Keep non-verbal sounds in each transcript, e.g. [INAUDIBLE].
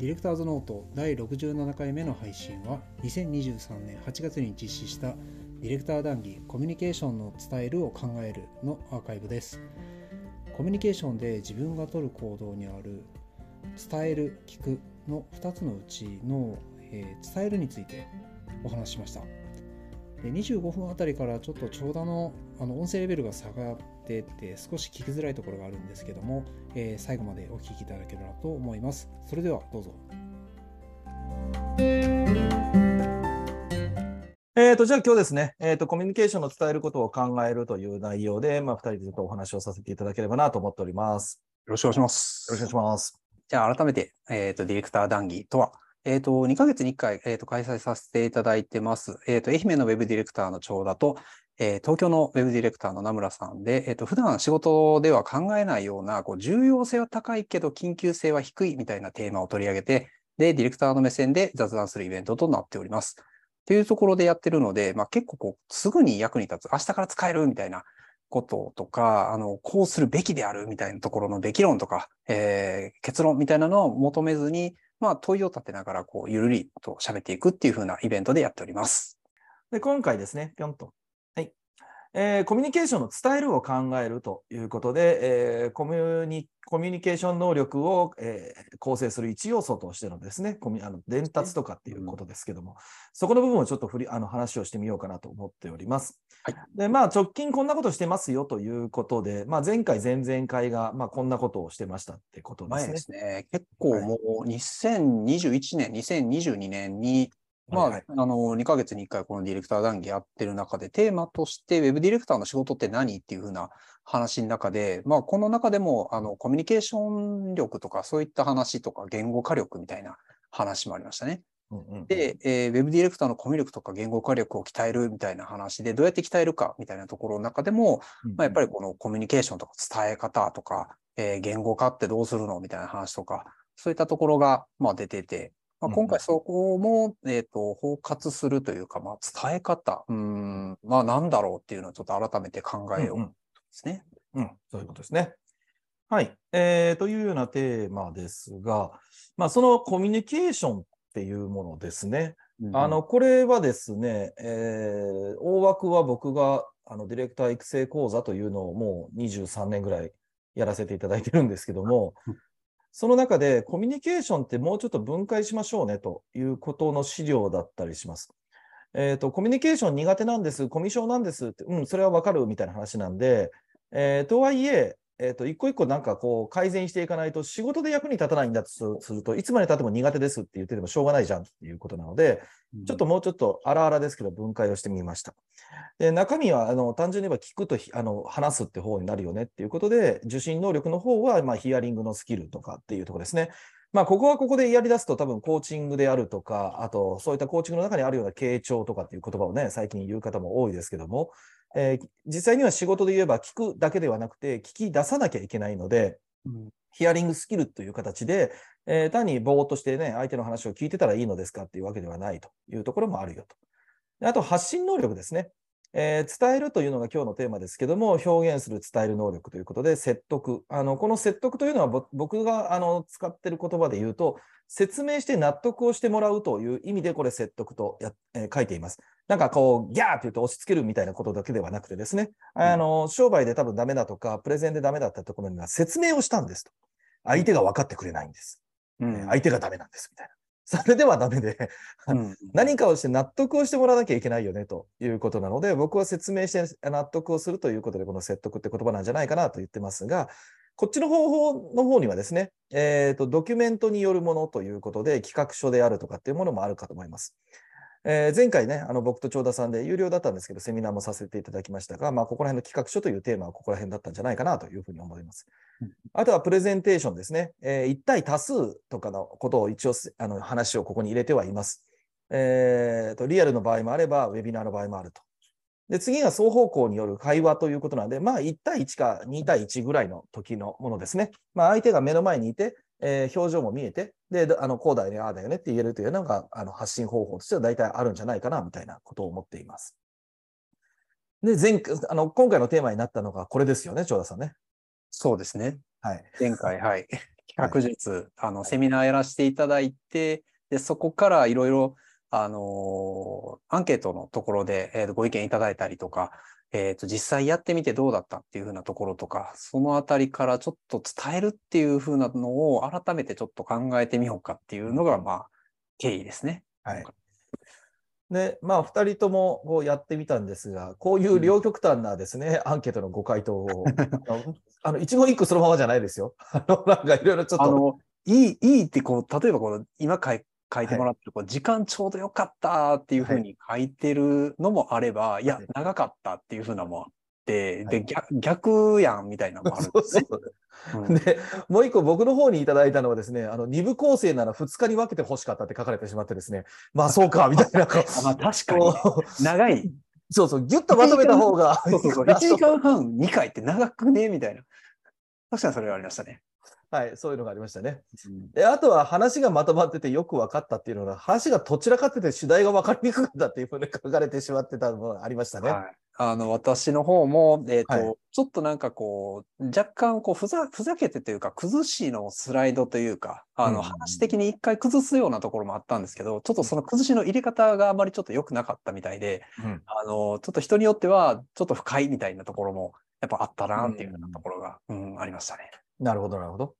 ディレクターズノート第67回目の配信は2023年8月に実施したディレクター談義コミュニケーションの伝えるを考えるのアーカイブです。コミュニケーションで自分が取る行動にある伝える聞くの2つのうちの、えー伝えるについてお話ししました。で25分あたりからちょっと長打のあの音声レベルが下がってって少し聞きづらいところがあるんですけども、えー最後までお聞きいただければと思います。それではどうぞ。えー、とじゃあ今日ですね、えーと、コミュニケーションの伝えることを考えるという内容で、まあ、2人でちょっとお話をさせていただければなと思っております。よろしくお願いします。よろしくお願いします。じゃあ改めて、えー、とディレクター談義とは、えー、と2ヶ月に1回、えー、と開催させていただいてます、えー、と愛媛のウェブディレクターの長田と、え東京のウェブディレクターの名村さんで、えー、と普段仕事では考えないようなこう重要性は高いけど緊急性は低いみたいなテーマを取り上げてでディレクターの目線で雑談するイベントとなっております。っていうところでやってるので、まあ、結構こうすぐに役に立つ明日から使えるみたいなこととか、あの、こうするべきであるみたいなところのべき論とか、えー結論みたいなのを求めずに、まあ、問いを立てながら、こう、ゆるりと喋っていくっていう風なイベントでやっております。で、今回ですね、ぴょんと。はい。えーコミュニケーションの伝えるを考えるということで、えーコミュニコミュニケーション能力を、えー構成する一要素としてのですね、コミュあの伝達とかっていうことですけども、そこの部分をちょっと振りあの話をしてみようかなと思っております。はいで、まあ、直近こんなことしてますよということで、まあ、前回、前々回が、まあ、こんなことをしてましたってことですね前で。すね。結構もう2021年、2022年に、まあ、はい。あの、2ヶ月に1回このディレクター談義やってる中で、テーマとして、ウェブディレクターの仕事って何っていう風な話の中で、まあ、この中でも、あの、コミュニケーション力とか、そういった話とか、言語化力みたいな話もありましたね。うんうんで、えーウェブディレクターのコミュ力とか言語化力を鍛えるみたいな話で、どうやって鍛えるかみたいなところの中でも、まあ、やっぱりこのコミュニケーションとか伝え方とか、えー言語化ってどうするのみたいな話とか、そういったところが、まあ、出てて、まあ、うん今回そこも、えっ、と、包括するというか、まあ、伝え方、うーん、まあ、なんだろうっていうのをちょっと改めて考えよううんうん。ですね。うん、そういうことですね。はい、えーというようなテーマですが、まあ、そのコミュニケーションっていうものですね。あの、これはですね、えー大枠は僕があのディレクター育成講座というのをもう23年ぐらいやらせていただいてるんですけどもうん、その中でコミュニケーションってもうちょっと分解しましょうねということの資料だったりします。えっ、と、コミュニケーション苦手なんです、コミュ障なんですって、うん、それはわかるみたいな話なんで、えーとはいえ、えーと、一個一個なんかこう改善していかないと仕事で役に立たないんだとすると、いつまで経っても苦手ですって言っててもしょうがないじゃんっていうことなので、ちょっともうちょっと荒々ですけど分解をしてみました。で中身はあの単純に言えば聞くとひあの話すって方になるよねっていうことで、受信能力の方はまあヒアリングのスキルとかっていうところですね。まあ、ここはここでやり出すと多分コーチングであるとか、あとそういったコーチングの中にあるような傾聴とかっていう言葉をね、最近言う方も多いですけども、えー実際には仕事で言えば聞くだけではなくて、聞き出さなきゃいけないので、うんヒアリングスキルという形で、えー単にぼーっとしてね、相手の話を聞いてたらいいのですかっていうわけではないというところもあるよと。であと、発信能力ですね。えー伝えるというのが今日のテーマですけども、表現する、伝える能力ということで、説得。あのこの説得というのはぼ僕があの使っている言葉で言うと、説明して納得をしてもらうという意味で、これ説得とや、えー書いています。なんかこう、ギャーって言って押し付けるみたいなことだけではなくてですね、あの商売で多分ダメだとか、プレゼンでダメだったところには説明をしたんですと。相手が分かってくれないんです。うんえー相手がダメなんですみたいな。[LAUGHS] それではダメで、うん [LAUGHS] 何かをして納得をしてもらわなきゃいけないよねということなので、僕は説明して納得をするということで、この説得って言葉なんじゃないかなと言ってますが、こっちの方法の方にはですね、えーと、ドキュメントによるものということで、企画書であるとかっていうものもあるかと思います。えー前回ね、あの僕と長田さんで有料だったんですけど、セミナーもさせていただきましたが、まあ、ここら辺の企画書というテーマはここら辺だったんじゃないかなというふうに思いますうん。あとはプレゼンテーションですね。えー一対多数とかのことを一応あの話をここに入れてはいます。えーと、リアルの場合もあれば、ウェビナーの場合もあると。で、次が双方向による会話ということなので、まあ、1対1か2対1ぐらいの時のものですね。まあ、相手が目の前にいて、えー表情も見えて、で、あの、こうだよね、ああだよねって言えるというのが、あの、発信方法としては大体あるんじゃないかな、みたいなことを思っています。で、前回、あの、今回のテーマになったのがこれですよね、長田さんね。そうですね。はい。前回、はい。[LAUGHS] 企画術、あの、セミナーやらせていただいて、で、そこからいろいろ、あのーアンケートのところで、えーとご意見いただいたりとか、えっ、と、実際やってみてどうだったっていうふうなところとか、そのあたりからちょっと伝えるっていうふうなのを改めてちょっと考えてみようかっていうのが、まあ、経緯ですね。はい。で、まあ、二人ともこうやってみたんですが、こういう両極端なですね、[LAUGHS] アンケートのご回答を、[LAUGHS] あの、一言一句そのままじゃないですよ。あの、なんかいろいろちょっと、あの、いい、いいってこう、例えばこの、今書い書いてもらってる、こう時間ちょうどよかったっていうふうに書いてるのもあれば、い、やはい、長かったっていうふうなのもあって、はいで、逆、逆やんみたいなのもあるんですね。[LAUGHS] そううんで、もう一個僕の方にいただいたのはですね、あの、二部構成なら2日に分けて欲しかったって書かれてしまってですね、まあそうか、みたいな。まあ確かに、う長い。そうそう、ぎゅっとまとめた方が。そうそうそう。1時間半2回って長くね？みたいな。確かにそれはありましたね。はい、そういうのがありましたね。で、あとは話がまとまっててよく分かったっていうのが、話がどちらかってて主題が分かりにくかったっていうふうに書かれてしまってたのがありましたね。はい。あの、私の方も、えっ、と、はいちょっとなんかこう、若干こうふざ、ふざけてというか、崩しのスライドというか、あの、うんうんうん話的に一回崩すようなところもあったんですけど、ちょっとその崩しの入れ方があまりちょっと良くなかったみたいで、うんあの、ちょっと人によっては、ちょっと深いみたいなところも、やっぱあったなっていうようなところが、うん、ありましたね。なるほど、なるほど。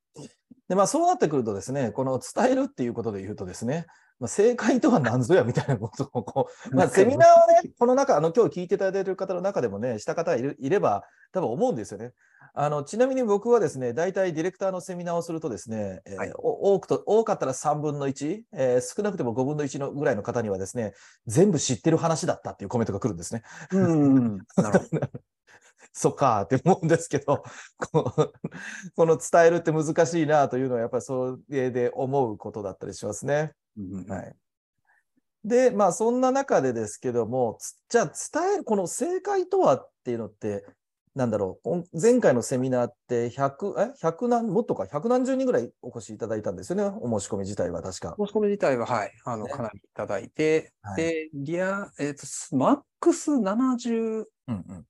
で、まあそうなってくるとですね、この伝えるっていうことで言うとですね、まあ、正解とは何ぞやみたいなことをこう、まあセミナーをね、この中、あの今日聞いていただいている方の中でもね、した方いるいれば多分思うんですよね。あのちなみに僕はですね、大体ディレクターのセミナーをするとですね、えーはいお多くと多かったら3分の1、えー少なくても5分の1のぐらいの方にはですね、全部知ってる話だったっていうコメントが来るんですね。うん、なるほど。[LAUGHS] そっかーって思うんですけど、[LAUGHS] [LAUGHS] この伝えるって難しいなというのはやっぱりそれで思うことだったりしますね。うんはい。で、まあそんな中でですけども、つじゃあ伝える、この正解とはっていうのって、なんだろう、前回のセミナーって100、え ?100 何、もっとか、100何十人ぐらいお越しいただいたんですよね、お申し込み自体は確か。申し込み自体は、はい、あの、ねかなりいただいて、はいで、リア、えっ、と、スマックス70うんうん。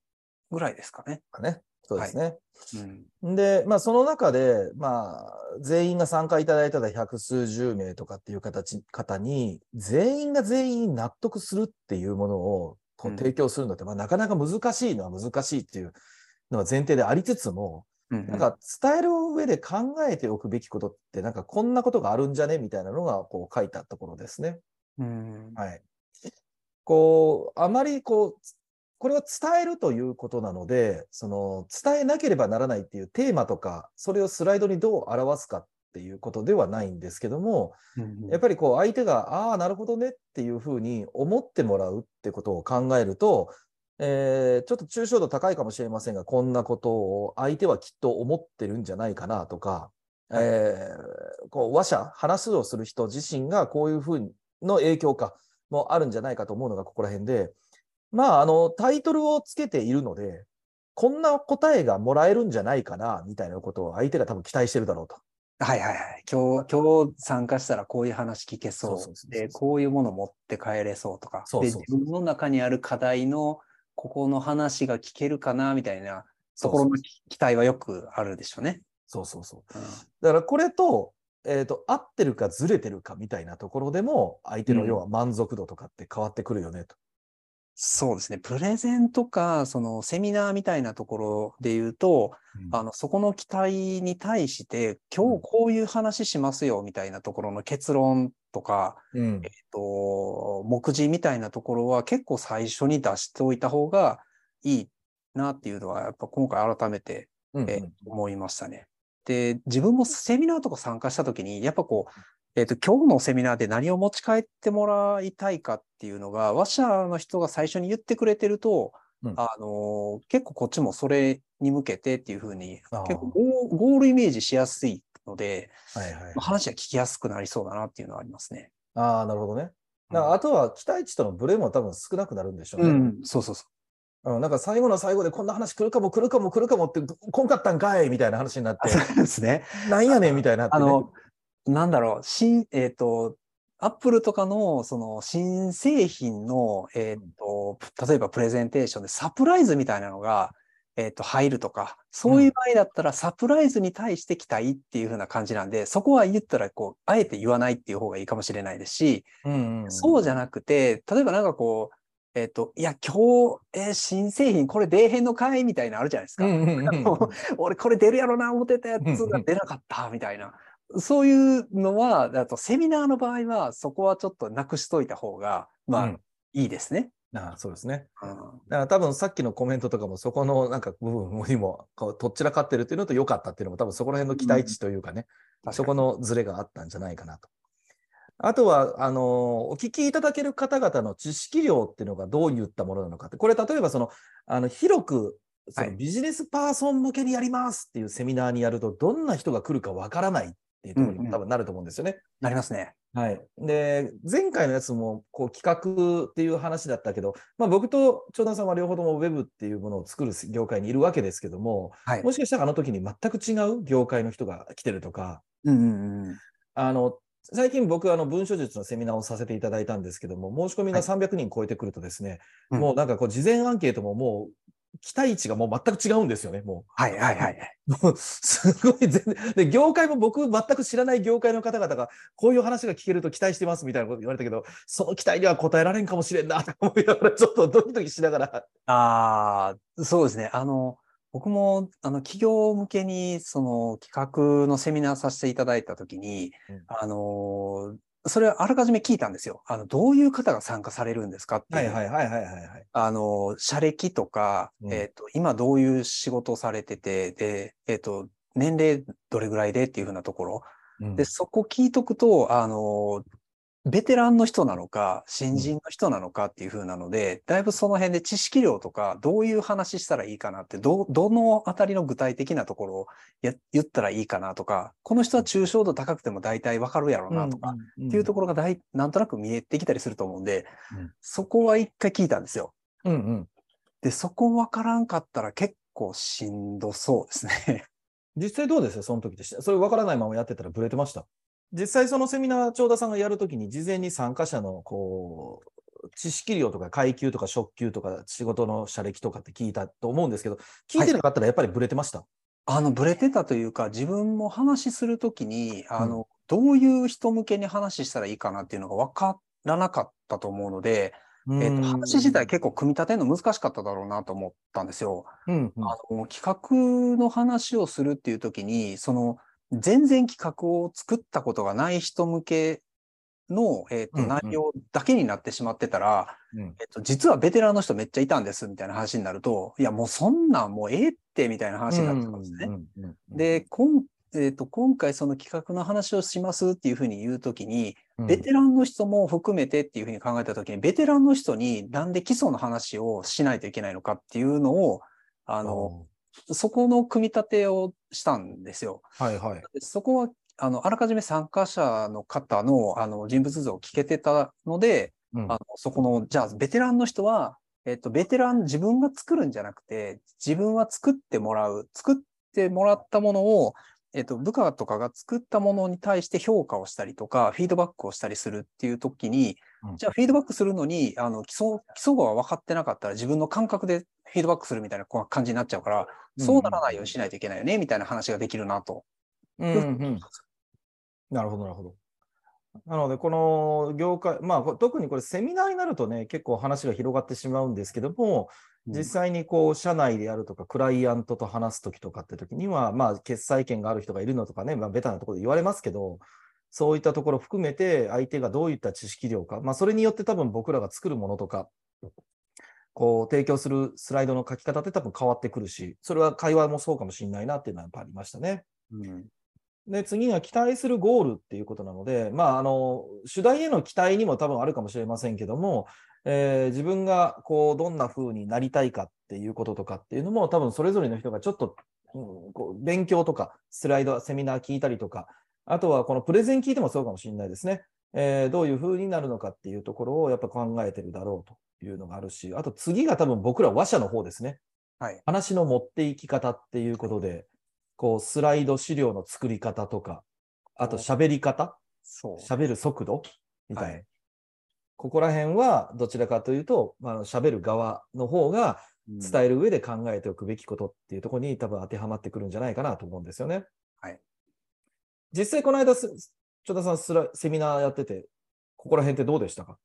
ぐらいですかね。ね。そうですね。うん。で、まあ、その中で、まあ、全員が参加いただいたら百数十名とかっていう形、方に、全員が全員納得するっていうものを提供するのって、まあ、なかなか難しいのは難しいっていうのは前提でありつつも、うんなんか伝える上で考えておくべきことって、なんかこんなことがあるんじゃねみたいなのがこう書いたところですね。うん。はい。こう、あまりこう、これは伝えるということなので、その伝えなければならないっていうテーマとか、それをスライドにどう表すかっていうことではないんですけども、うんやっぱりこう相手が、ああ、なるほどねっていうふうに思ってもらうってことを考えると、えーちょっと抽象度高いかもしれませんが、こんなことを相手はきっと思ってるんじゃないかなとか、えーこう話者、話をする人自身がこういうふうの影響かもあるんじゃないかと思うのがここら辺で、まあ、あの、タイトルをつけているので、こんな答えがもらえるんじゃないかな、みたいなことを相手が多分期待してるだろうと。はいはいはい。今日、今日参加したらこういう話聞けそう。で、こういうもの持って帰れそうとか。で、そうそうそう自分の中にある課題の、ここの話が聞けるかな、みたいなところの期待はよくあるでしょうね。そうそうそう。うんだからこれと、えっ、と、合ってるかずれてるかみたいなところでも、相手の要は満足度とかって変わってくるよねと。そうですね。プレゼンとか、そのセミナーみたいなところで言うと、あの、そこの期待に対して、今日こういう話しますよ、みたいなところの結論とか、うんえっと、目次みたいなところは結構最初に出しておいた方がいいなっていうのは、やっぱ今回改めて、うんえー思いましたね。で、自分もセミナーとか参加したときに、やっぱこう、えっと、今日のセミナーで何を持ち帰ってもらいたいかっていうのが、話者の人が最初に言ってくれてると、うんあのー結構こっちもそれに向けてっていうふうに、結構ゴーゴールイメージしやすいので、はいはいまあ。話が聞きやすくなりそうだなっていうのはありますね。ああ、なるほどね。うんだからあとは期待値とのブレも多分少なくなるんでしょうね。うん、そうそうそうんなんか最後の最後でこんな話来るかも来るかも来るかもって、こんかったんかいみたいな話になっう。て、そうですね。なんやねんみたいになね。あの、なんだろう、新、えっ、と、アップルとかの、その、新製品の、えっ、と、例えばプレゼンテーションでサプライズみたいなのが、えっ、と、入るとか、そういう場合だったらサプライズに対して期待っていう風な感じなんで、そこは言ったら、こう、あえて言わないっていう方がいいかもしれないですし、うんうんそうじゃなくて、例えばなんかこう、えっ、と、いや、今日、えー新製品これ出えへんのかいみたいなのあるじゃないですか。うんうんうんうん [LAUGHS] 俺これ出るやろな思ってたやつが出なかったみたいな。そういうのは、あとセミナーの場合はそこはちょっとなくしといた方が、まあ、うんいいですね。ああそうですね。うんだから多分さっきのコメントとかもそこのなんか部分にもこうとっちらかってるっていうのと良かったっていうのも多分そこら辺の期待値というかね、そこのズレがあったんじゃないかなと。あとは、あの、お聞きいただける方々の知識量っていうのがどういったものなのかって、これ例えばその、あの、広く、そはいのビジネスパーソン向けにやりますっていうセミナーにやると、どんな人が来るかわからないっていうところにうんうんも多分なると思うんですよね。なりますね。はい。で、前回のやつも、こう、企画っていう話だったけど、まあ僕と長男さんは両方とも Web っていうものを作る業界にいるわけですけども、はい。もしかしたらあの時に全く違う業界の人が来てるとか、うんうんうん。あの、最近僕、あの、文書術のセミナーをさせていただいたんですけども、申し込みが300人超えてくるとですね、うんもうなんかこう、事前アンケートももう、期待値がもう全く違うんですよね、もはいはいはい。う。もう、すごい全然、[LAUGHS] で、業界も僕、全く知らない業界の方々が、こういう話が聞けると期待してますみたいなこと言われたけど、その期待には応えられんかもしれんな、と思いながら、ちょっとドキドキしながら。[LAUGHS] ああ、そうですね。あの、僕も、あの、企業向けに、その、企画のセミナーさせていただいたときに、うんあの、それあらかじめ聞いたんですよ。あの、どういう方が参加されるんですかっていう。はいはいはいはいはいはい。あの、社歴とか、うんえっ、と、今どういう仕事をされてて、で、えっ、と、年齢どれぐらいでっていうふうなところ。うんで、そこ聞いとくと、あの、ベテランの人なのか、新人の人なのかっていう風なので、だいぶその辺で知識量とか、どういう話したらいいかなって、ど、どのあたりの具体的なところをや言ったらいいかなとか、この人は抽象度高くても大体わかるやろうなとか、うんっていうところが大なんとなく見えてきたりすると思うんで、うんそこは一回聞いたんですよ。うんうん。で、そこわからんかったら結構しんどそうですね。[LAUGHS] 実際どうです？よ、その時でした。それ分からないままやってたらブレてました？実際そのセミナー、長田さんがやるときに、事前に参加者の、こう、知識量とか階級とか職級とか仕事の社歴とかって聞いたと思うんですけど、聞いてなかったらやっぱりブレてました？あの、ブレてたというか、自分も話するときに、あの、どういう人向けに話したらいいかなっていうのが分からなかったと思うので、えっと、話自体結構組み立てるの難しかっただろうなと思ったんですよ。うんうんあの、企画の話をするっていうときに、その、全然企画を作ったことがない人向けの、えっと、うんうん。内容だけになってしまってたら、うん。えっと、実はベテランの人めっちゃいたんですみたいな話になると、いや、もうそんなんもうええってみたいな話になってたんですね。で、こんえっと今回その企画の話をしますっていうふうに言うときに、うん。ベテランの人も含めてっていうふうに考えたときに、ベテランの人になんで基礎の話をしないといけないのかっていうのを、あの、そこの組み立てをしたんですよ。はいはい。でそこは、あの、あらかじめ参加者の方の、あの、人物像を聞けてたので、うんあの、そこの、じゃあ、ベテランの人は、えっと、ベテラン、自分が作るんじゃなくて、自分は作ってもらう、作ってもらったものを、えっと、部下とかが作ったものに対して評価をしたりとか、フィードバックをしたりするっていう時に、うんじゃあ、フィードバックするのに、あの、基礎、基礎語が分かってなかったら、自分の感覚でフィードバックするみたいな感じになっちゃうから、そうならないようにしないといけないよね、みたいな話ができるなと。うんうんなるほど、なるほど。なので、この業界、まあ、こ特にこれ、セミナーになるとね、結構話が広がってしまうんですけども、実際にこう、社内でやるとか、クライアントと話すときとかってときには、まあ、決済権がある人がいるのとかね、まあ、ベタなところで言われますけど、そういったところ含めて、相手がどういった知識量か、まあ、それによって多分僕らが作るものとか、こう、提供するスライドの書き方って多分変わってくるし、それは会話もそうかもしれないなっていうのはやっぱありましたね。うんで、次が期待するゴールっていうことなので、まあ、あの、主題への期待にも多分あるかもしれませんけども、えー自分がこう、どんな風になりたいかっていうこととかっていうのも、多分それぞれの人がちょっと、うんこう勉強とか、スライド、セミナー聞いたりとか、あとはこのプレゼン聞いてもそうかもしれないですね。えーどういう風になるのかっていうところをやっぱ考えてるだろうというのがあるし、あと次が多分僕ら話者の方ですね。はい。話の持っていき方っていうことで、こう、スライド資料の作り方とか、あと喋り方？喋る速度？みたいな。はいここら辺はどちらかというと、まあ喋る側の方が、伝える上で考えておくべきことっていうところに多分当てはまってくるんじゃないかなと思うんですよね。はい。実際この間す、ちょ田さんスラセミナーやってて、ここら辺ってどうでしたか？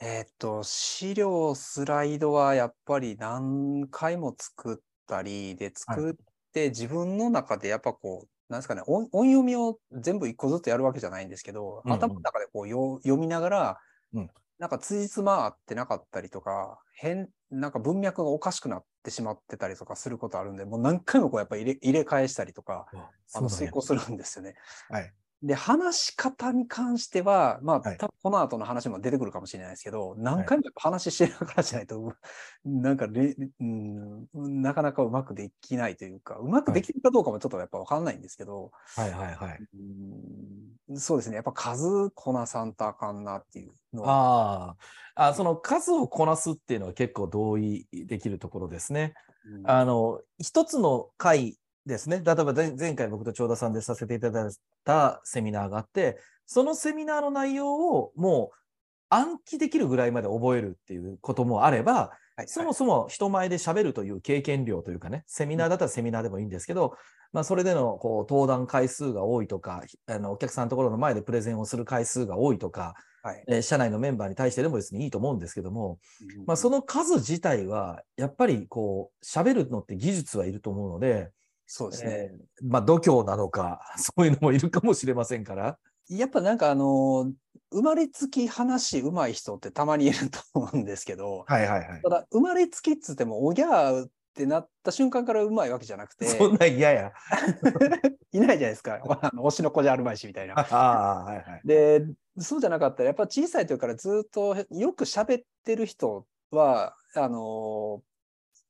えーっと、資料、スライドはやっぱり何回も作ったり、で、作って自分の中でやっぱこう、なんですかね、音音読みを全部一個ずつやるわけじゃないんですけど、頭の中でこうよ読みながら、うんなんか辻褄合ってなかったりとか、変、なんか文脈がおかしくなってしまってたりとかすることあるんで、もう何回もこうやっぱ入れ入れ替えしたりとか、あの遂行するんですよね。はい。で、話し方に関しては、まあ、はい。多分この後の話も出てくるかもしれないですけど、何回も話してながらじゃないと、[LAUGHS] なんかれ、うん、なかなかうまくできないというか、うまくできるかどうかもちょっとやっぱわかんないんですけど、はいはいはい。うんそうですね、やっぱ数こなさんとあかんなっていうのは、あー。あ、その数をこなすっていうのは結構同意できるところですね。うん。あの、一つの回ですね。例えば前前回僕と長田さんでさせていただいたセミナーがあって、そのセミナーの内容をもう暗記できるぐらいまで覚えるっていうこともあれば、はいそもそも人前で喋るという経験量というかね、セミナーだったらセミナーでもいいんですけど、まあ、それでのこう登壇回数が多いとか、あのお客さんのところの前でプレゼンをする回数が多いとか、はい。えー社内のメンバーに対してでも別にいいと思うんですけども、うん。まあ、その数自体は、やっぱりこう、喋るのって技術はいると思うので、そうですね。えーまあ、度胸なのか、[LAUGHS] そういうのもいるかもしれませんから。やっぱなんかあの、生まれつき話うまい人ってたまにいると思うんですけど、はいはいはい。ただ生まれつきっつっても、おぎゃーってなった瞬間からうまいわけじゃなくて、そんなん嫌や。[LAUGHS] いないじゃないですか。推しの子じゃあるまいしみたいな。ああ、はいはい。で、そうじゃなかったら、やっぱ小さい時からずっとよく喋ってる人は、あの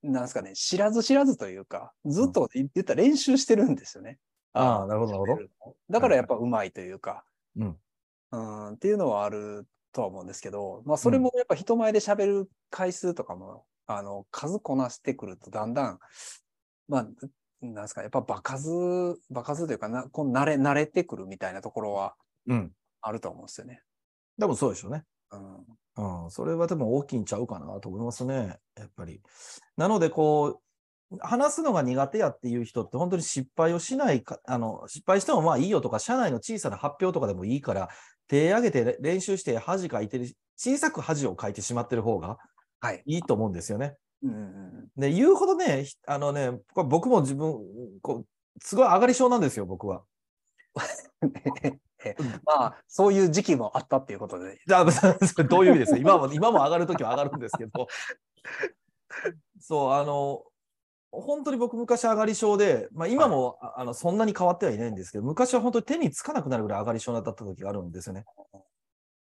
なんですかね、知らず知らずというか、ずっと言ったら練習してるんですよね。ああ、なるほど、なるほど。だからやっぱうまいというか、うん。うん、っていうのはあるとは思うんですけど、まあそれもやっぱ人前で喋る回数とかも、あの、数こなしてくるとだんだん、まあ、なんですか、やっぱ場数、場数というかな、こう慣れ、慣れてくるみたいなところはうん。あると思うんですよね。多分そうでしょうね。うん。うん。それはでも大きいんちゃうかなと思いますね。やっぱり。なので、こう、話すのが苦手やっていう人って本当に失敗をしないか、あの、失敗してもまあいいよとか、社内の小さな発表とかでもいいから、手挙げて練習して恥かいてる、小さく恥をかいてしまってる方がはい。いいと思うんですよね。うんうんうん。で、言うほどね、ひあのね、僕も自分、こう、すごい上がり症なんですよ、僕は。[LAUGHS] えまあ、そういう時期もあったっていうことで。じゃあ、それどういう意味ですか？今も、[LAUGHS] 今も上がるときは上がるんですけど。そう、あの、本当に僕昔上がり症で、まあ今も、ああのそんなに変わってはいないんですけど、昔は本当に手につかなくなるぐらい上がり症だった時があるんですよね。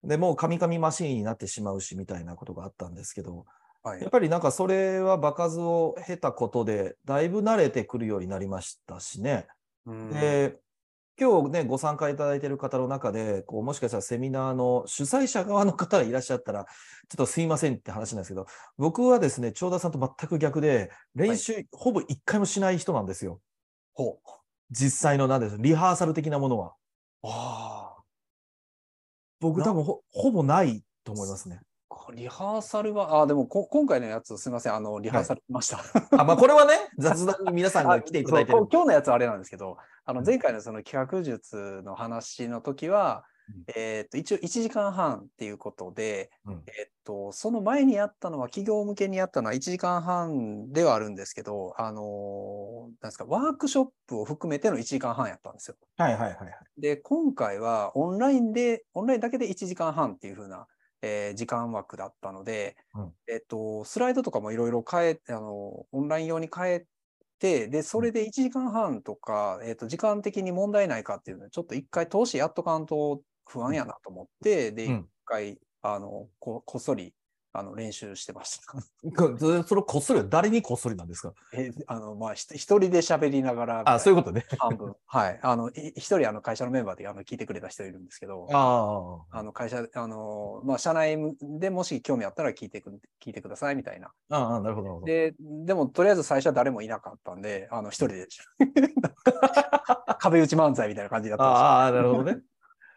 で、もうカミカミマシーンになってしまうし、みたいなことがあったんですけど、はいやっ。ぱりなんかそれは場数を経たことで、だいぶ慣れてくるようになりましたしね。うんで、今日ね、ご参加いただいている方の中で、こうもしかしたらセミナーの主催者側の方がいらっしゃったら、ちょっとすいませんって話なんですけど、僕はですね、長田さんと全く逆で、練習、ほぼ一回もしない人なんですよ。ほう。実際のなんです、リハーサル的なものは。ああ。僕多分ほほぼないと思いますね。こリハーサルは、あ、でもこ今回のやつすみません、あの、リハーサルしました。あ、まあこれはね、雑談に皆さんが来ていただいて。[LAUGHS] 今日のやつはあれなんですけど、あのうん前回のその企画術の話の時は、うんえっと、一応1時間半っていうことで、うんえっと、その前にやったのは、企業向けにやったのは1時間半ではあるんですけど、あの、なんですか、ワークショップを含めての1時間半やったんですよ。はいはいはいはい。で、今回はオンラインで、オンラインだけで1時間半っていう風な、えー時間枠だったので、うんえっと、スライドとかもいろいろ変え、あの、オンライン用に変えて、で、それで1時間半とか、えっと、時間的に問題ないかっていうのをちょっと一回通しやっとかんと不安やなと思って、で、うん。一回、あの、ここっそり、あの、練習してました。[LAUGHS] こそそれこっそりは誰にこっそりなんですか？えあの、まあ、ひ一人で喋りながら、あ、そういうことね。半分。はい。あの、い一人、あの、会社のメンバーで、あの、聞いてくれた人いるんですけど、ああ。あの会社、あの、まあ、社内でもし興味あったら聞いてく、聞いてくださいみたいな。ああ、なるほど、なるほど。で、でも、とりあえず最初は誰もいなかったんで、あの、一人で、[LAUGHS] 壁打ち漫才みたいな感じだったんですよああ、なるほどね。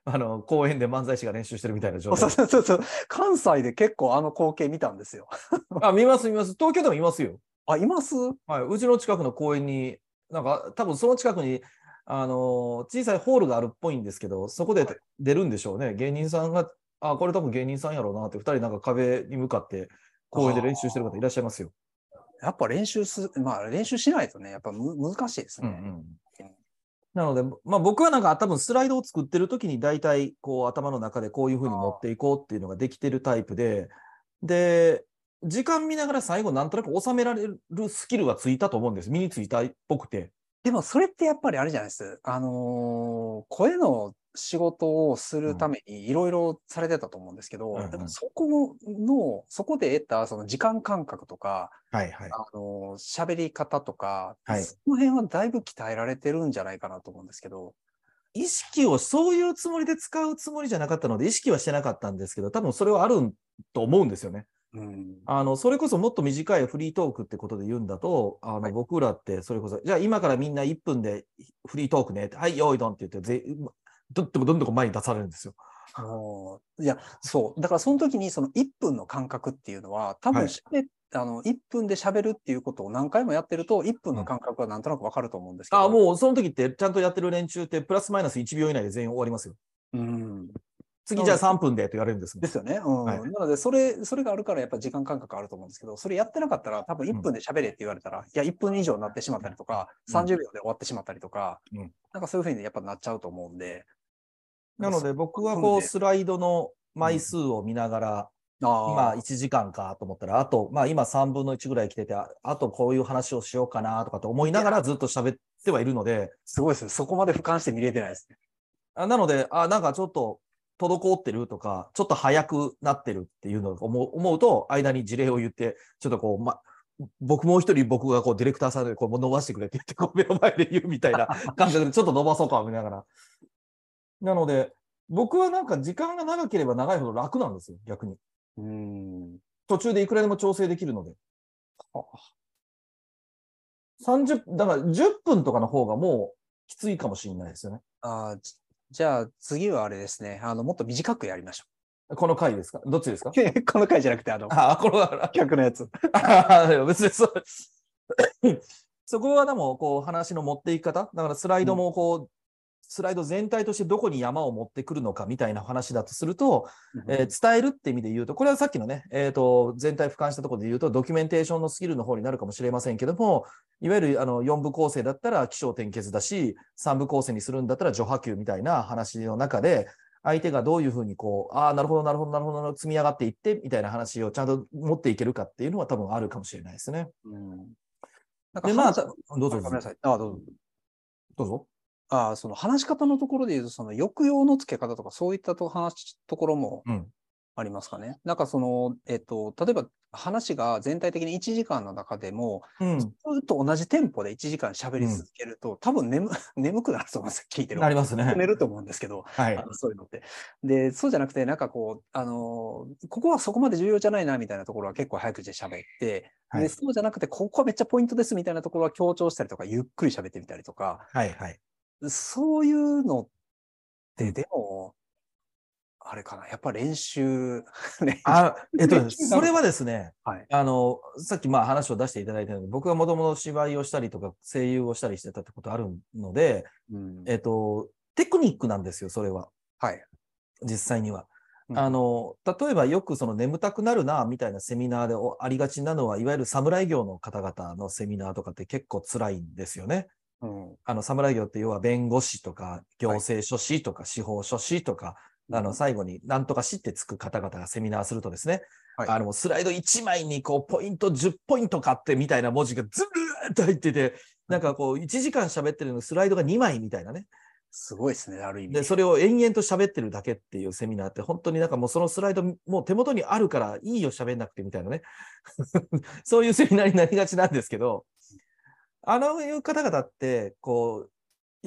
あの、公園で漫才師が練習してるみたいな状態。そうそうそう。関西で結構あの光景見たんですよ。[LAUGHS] あ、見ます見ます。東京でもいますよ。あ、います？はい。うちの近くの公園に、なんか多分その近くに、あの小さいホールがあるっぽいんですけど、そこではい出るんでしょうね。芸人さんが、あ、これ多分芸人さんやろうなって、二人なんか壁に向かって公園で練習してる方いらっしゃいますよ。やっぱ練習す、まあ練習しないとね、やっぱむ難しいですね。うんうんなので、まあ、僕はなんか多分スライドを作ってる時に大体こう頭の中でこういうふうに持っていこうっていうのができてるタイプで、で、時間見ながら最後なんとなく収められるスキルはついたと思うんです。身についたっぽくて。でもそれってやっぱりあれじゃないです。あのー声の仕事をするためにいろいろされてたと思うんですけど、うんそこの、そこで得たその時間感覚とか、はいはい。あのー喋り方とか、はい。その辺はだいぶ鍛えられてるんじゃないかなと思うんですけど、意識をそういうつもりで使うつもりじゃなかったので、意識はしてなかったんですけど、多分それはあるんと思うんですよね。うん、あの、それこそもっと短いフリートークってことで言うんだと、あの、はい。僕らってそれこそ、じゃあ今からみんな1分でフリートークねはい、用意ドンって言って、ぜどんどんどんどん前に出されるんですよ。いや、そう。だからその時にその1分の感覚っていうのは、多分はい喋っあの1分で喋るっていうことを何回もやってると、1分の感覚はなんとなくわかると思うんですけど。あもうその時ってちゃんとやってる連中ってプラスマイナス1秒以内で全員終わりますよ。うん。次じゃあ3分でと言われるんですですよね。うん。はいなので、それ、それがあるからやっぱ時間感覚あると思うんですけど、それやってなかったら多分1分で喋れって言われたら、いや、1分以上になってしまったりとか、うん30秒で終わってしまったりとか、うんなんかそういうふうにやっぱなっちゃうと思うんで。なので僕はこうスライドの枚数を見ながら、あ今あ1時間かと思ったら、あと、まあ今3分の1ぐらい来てて、ああとこういう話をしようかなとかと思いながらずっと喋ってはいるので、すごいですね。そこまで俯瞰して見れてないですね。あなので、あ、なんかちょっと滞ってるとか、ちょっと早くなってるっていうのを思う思うと、間に事例を言って、ちょっとこう、ま、僕もう一人僕がこうディレクターさんでこう伸ばしてくれって言って、こう目の前で言うみたいな感覚でちょっと伸ばそうか見ながら。なので、僕はなんか時間が長ければ長いほど楽なんですよ、逆に。うん。途中でいくらでも調整できるので。30、だから10分とかの方がもうきついかもしれないですよね。ああ、じじゃあ次はあれですね。あの、もっと短くやりましょこの回ですか？どっちですか？う。[LAUGHS] この回じゃなくて、あの、あ、この、逆のやつ。別にそう。[LAUGHS] そこはでも、こう、話の持っていき方？だからスライドもこう、スライド全体としてどこに山を持ってくるのかみたいな話だとすると、えー伝えるって意味で言うと、これはさっきのね、えーと、全体俯瞰したところで言うと、ドキュメンテーションのスキルの方になるかもしれませんけども、いわゆるあの4部構成だったら起承転結だし、3部構成にするんだったら序波球みたいな話の中で、相手がどういうふうにこう、ああ、なるほど、なるほど、なるほど、積み上がっていって、みたいな話をちゃんと持っていけるかっていうのは多分あるかもしれないですね。うん。で、まあ、どうぞどうぞごめんな。さい。あどうぞ。ああ、その話し方のところで言うと、その抑揚の付け方とか、そういったと話ところもうん。ありますかね。なんかその、えっと、例えば話が全体的に1時間の中でも、うん。ずっと同じテンポで1時間喋り続けると、多分眠 [LAUGHS] 眠くなると思うんですよ、聞いてるなりますね。寝ると思うんですけど、はいあ。のそういうのって。で、そうじゃなくて、なんかこう、あのーここはそこまで重要じゃないなみたいなところは結構早口で喋って、はいで、そうじゃなくて、ここはめっちゃポイントですみたいなところは強調したりとか、ゆっくり喋ってみたりとか、はい。はい。そういうのって、でも、あれかな、やっぱ練習、[LAUGHS] 練習あ、えっとそれはですね、はい。あの、さっきまあ話を出していただいたように、僕はもともと芝居をしたりとか、声優をしたりしてたってことあるので、うんえっと、テクニックなんですよ、それは。はい。実際には。うんあの、例えばよくその眠たくなるな、みたいなセミナーでおありがちなのは、いわゆる侍業の方々のセミナーとかって結構辛いんですよね。うんあの、侍業って要は弁護士とか、行政書士とか、司法書士とか、あの、最後に何とかしってつく方々がセミナーするとですね、はいあの、スライド1枚にこう、ポイント10ポイント買ってみたいな文字がずるーっと入ってて、なんかこう、1時間喋ってるのにスライドが2枚みたいなね。すごいですね、ある意味。で、それを延々と喋ってるだけっていうセミナーって、本当になんかもうそのスライドもう手元にあるからいいよ喋んなくてみたいなね。[LAUGHS] そういうセミナーになりがちなんですけど、あのいう方々って、こう、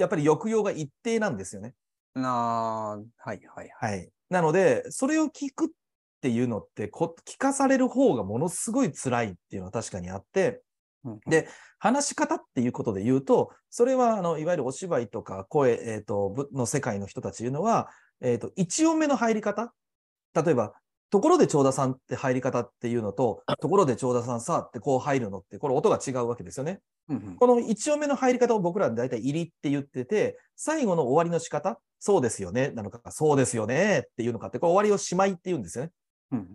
やっぱり抑揚が一定なんですよね。なあ、はいはいはい。はい。なので、それを聞くっていうのってこ、聞かされる方がものすごい辛いっていうのは確かにあって、うんで、話し方っていうことで言うと、それは、あの、いわゆるお芝居とか声、えっ、と、ぶの世界の人たちいうのは、えっ、と、一音目の入り方例えば、ところで長田さんって入り方っていうのと、ところで長田さんさってこう入るのって、これ音が違うわけですよね。うんうんこの一音目の入り方を僕ら大体入りって言ってて、最後の終わりの仕方、そうですよね、なのか、そうですよねっていうのかって、これ終わりをしまいって言うんですよね。うんうん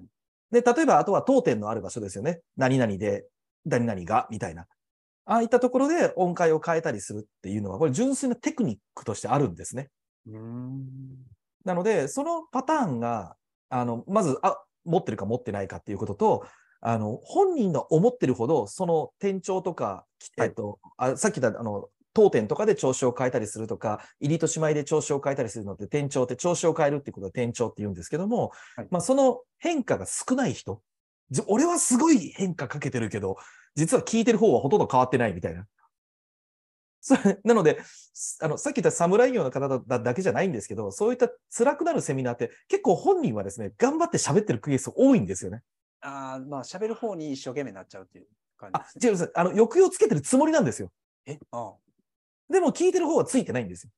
で、例えば、あとは当店のある場所ですよね。何々で、何々が、みたいな。ああいったところで音階を変えたりするっていうのは、これ純粋なテクニックとしてあるんですね。うーんなので、そのパターンが、あの、まず、あ、持ってるか持ってないかっていうことと、あの、本人が思ってるほど、その転調とか、はいえっと、あさっき言った、あの、当店とかで調子を変えたりするとか、入りとしまいで調子を変えたりするのって転調って調子を変えるっていうことは転調って言うんですけども、はいまあその変化が少ない人、じ俺はすごい変化かけてるけど、実は聞いてる方はほとんど変わってないみたいな。それ [LAUGHS] なので、すあのさっき言った侍業の方だだけじゃないんですけど、そういった辛くなるセミナーって結構本人はですね、頑張って喋ってるケース多いんですよね。あーまあ、喋る方に一生懸命になっちゃうっていう感じあです、ね。違う。あの、抑揚つけてるつもりなんですよ。え？あでも聞いてる方はついてないんですよ。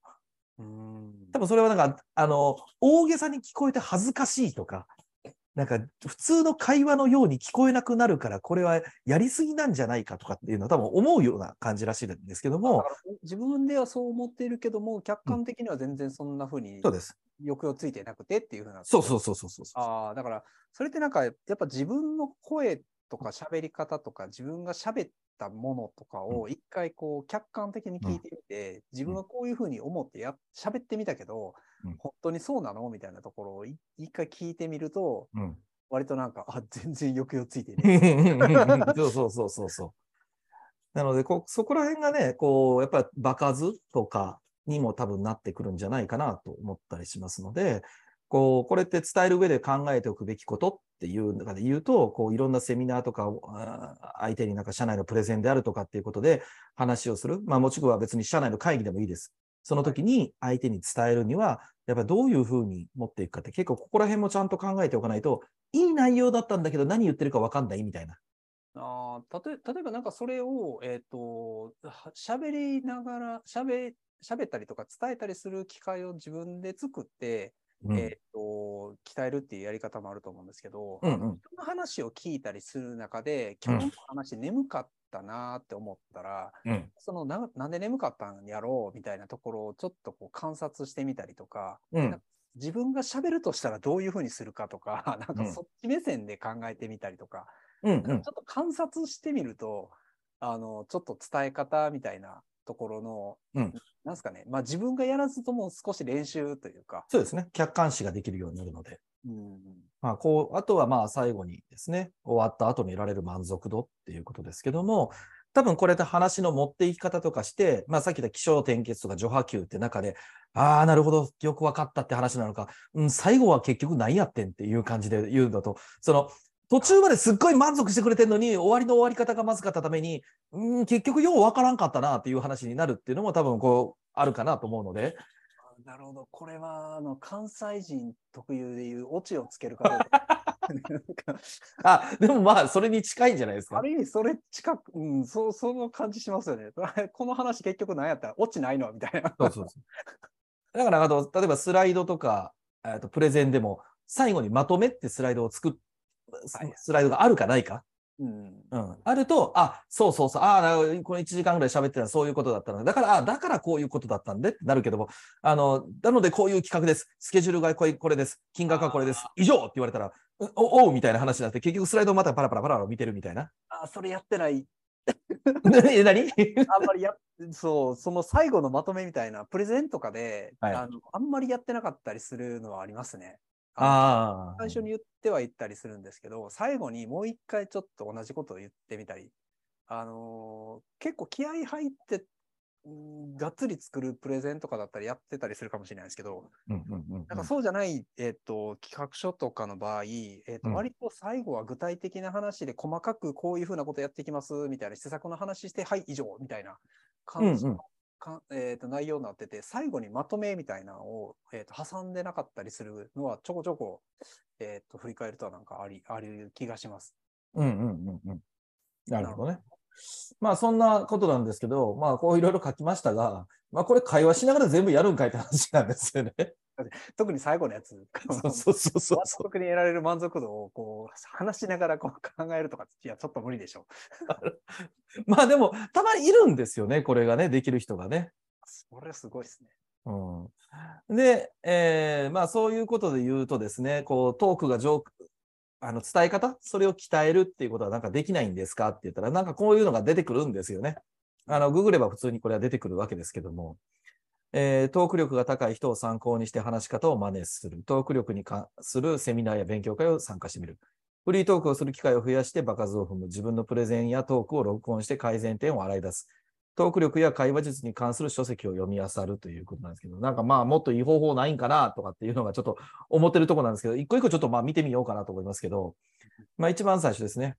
うーん多分それはなんか、あの、大げさに聞こえて恥ずかしいとか、なんか普通の会話のように聞こえなくなるから、これはやりすぎなんじゃないかとかっていうのは多分思うような感じらしいんですけども自分ではそう思っているけども、客観的には全然そんな風にそうです。抑揚ついてなくてっていうふうな。そうそうそうそうそう。ああ、だから、それってなんか、やっぱ自分の声とか喋り方とか、自分が喋ったものとかを一回こう客観的に聞いてみて、自分はこういうふうに思ってや喋ってみたけど、うん本当にそうなの？みたいなところをい一回聞いてみると、うん。割となんか、あ、全然抑揚ついてね。[LAUGHS] そうそうそうそうそう。なのでこ、そこら辺がね、こう、やっぱり場数とかにも多分なってくるんじゃないかなと思ったりしますので、こう、これって伝える上で考えておくべきことっていう中で言うと、こう、いろんなセミナーとか、相手になんか社内のプレゼンであるとかっていうことで話をする。まあ、もしくは別に社内の会議でもいいです。その時に相手に伝えるには、やっぱりどういうふうに持っていくかって結構ここら辺もちゃんと考えておかないと、いい内容だったんだけど何言ってるか分かんないみたいな。あーたとえ例えばなんかそれを、えっ、と、喋りながら、喋、喋ったりとか伝えたりする機会を自分で作って、うん。えっ、と、鍛えるっていうやり方もあると思うんですけど、うんうん。人の話を聞いたりする中で、うん。今日の話眠かったなーって思ったら、うん。そのな、なんで眠かったんやろうみたいなところをちょっとこう観察してみたりとか、うん。自分が喋るとしたらどういうふうにするかとか、[LAUGHS] なんうんかそっち目線で考えてみたりとか、うんかちょっと観察してみると、あの、ちょっと伝え方みたいなところの、うん。なんですかね、まあ自分がやらずとも少し練習というか、そうですね。客観視ができるようになるので。うん、まあ、こう、あとはまあ最後にですね、終わった後に得られる満足度っていうことですけども、多分これで話の持っていき方とかして、まあさっき言った気象転結とか除波球って中で、ああ、なるほど、よく分かったって話なのか、うん、最後は結局何やってんっていう感じで言うのと、その、途中まですっごい満足してくれてるのに、終わりの終わり方がまずかったために、うん、結局よう分からんかったなっていう話になるっていうのも多分こう、あるかなと思うので、あなるほど、これはあの関西人特有でいうオチをつけるかどうか。[LAUGHS] あ、でもまあ、それに近いんじゃないですかあ。る意味それ近く、うん、そう、その感じしますよね。[LAUGHS] この話結局何やったら、オチないのみたいな。そうそうそう。だから、あと、例えばスライドとか、えっとプレゼンでも、最後にまとめってスライドを作っ、スライドがあるかないか？うん、うん。あると、あ、そうそうそう、ああ、この1時間ぐらい喋ってたらそういうことだったので、だから、あだからこういうことだったんでってなるけども、あの、なのでこういう企画です。スケジュールがこれこれです。金額はこれです。以上って言われたら、うおおうみたいな話になって、結局スライドをまたパラパラパラパラ見てるみたいな。あ、それやってない。[LAUGHS] え、何？[LAUGHS] あんまりや、そう、その最後のまとめみたいな、プレゼンとかで、はいあのあんまりやってなかったりするのはありますね。あ最初に言っては言ったりするんですけど、最後にもう一回ちょっと同じことを言ってみたり、あのー結構気合い入って、うんがっつり作るプレゼンとかだったりやってたりするかもしれないですけど、なんかそうじゃない、えっ、と、企画書とかの場合、えっ、と、うん。割と最後は具体的な話で細かくこういうふうなことやっていきます、みたいな施策の話して、はい、以上、みたいな感じの、かえっ、と、内容になってて、最後にまとめみたいなのを、えっ、と、挟んでなかったりするのは、ちょこちょこ、えっ、と、振り返るとなんかあり、ある気がします。うんうんうんうん。なるほどね。まあそんなことなんですけど、まあこういろいろ書きましたが、まあこれ会話しながら全部やるんかいって話なんですよね。[LAUGHS] 特に最後のやつ、そうそうそうそう満足に得られる満足度をこう話しながらこう考えるとか、いや、ちょっと無理でしょ。[LAUGHS] まあでも、たまにいるんですよね、これがね、できる人がね。それすごいですね。うん、で、えーまあそういうことで言うとですね、こうトークが上あの伝え方、それを鍛えるっていうことはなんかできないんですか？って言ったら、なんかこういうのが出てくるんですよね。あの、ググれば普通にこれは出てくるわけですけども、えートーク力が高い人を参考にして話し方を真似する。トーク力に関するセミナーや勉強会を参加してみる。フリートークをする機会を増やして場数を踏む。自分のプレゼンやトークを録音して改善点を洗い出す。トーク力や会話術に関する書籍を読み漁るということなんですけど、なんかまあもっといい方法ないんかなとかっていうのがちょっと思ってるところなんですけど、一個一個ちょっとまあ見てみようかなと思いますけど、まあ一番最初ですね。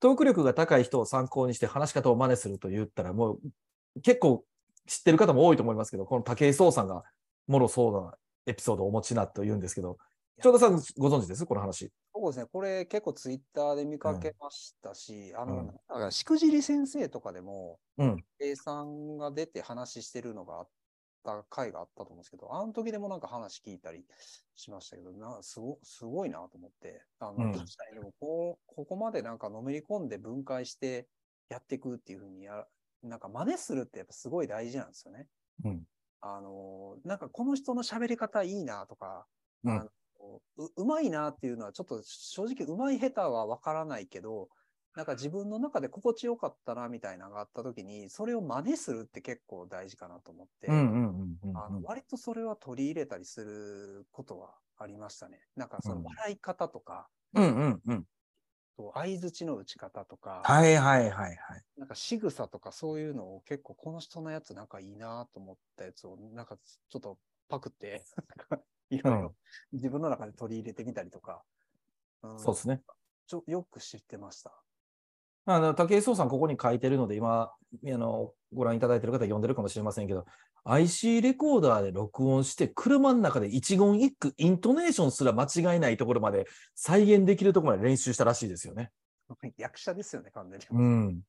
トーク力が高い人を参考にして話し方を真似すると言ったら、もう結構知ってる方も多いと思いますけど、この武井壮さんがもろそうなエピソードをお持ちなと言うんですけど、長田さんご存知です？この話。そうですね、これ結構ツイッターで見かけましたし、あの、うん。なんかしくじり先生とかでも、うん。A さんが出て話してるのがあった回があったと思うんですけど、あの時でもなんか話聞いたりしましたけど、なすごすごいなと思って、あの、うん確かにでもこう、ここまでなんかのめり込んで分解してやっていくっていうふうにや、なんか真似するってやっぱすごい大事なんですよね。うん。あの、なんかこの人の喋り方いいなとか、うんあのううまいなっていうのはちょっと正直うまい下手はわからないけど、なんか自分の中で心地よかったなみたいなのがあった時に、それを真似するって結構大事かなと思って、割とそれは取り入れたりすることはありましたね。なんかそうんの笑い方とか、うんうんうん。と相づちの打ち方とか、はいはいはいはい。なんか仕草とかそういうのを結構この人のやつなんかいいなと思ったやつをなんかちょっとパクって [LAUGHS] いろいろ自分の中で取り入れてみたりとか、うんそうですね。ちょよく知ってました。あの武井壮さん、ここに書いてるので、今、あのご覧いただいてる方、読んでるかもしれませんけど、IC レコーダーで録音して、車の中で一言一句、イントネーションすら間違いないところまで再現できるところまで練習したらしいですよね。役者ですよね、完全に。うん。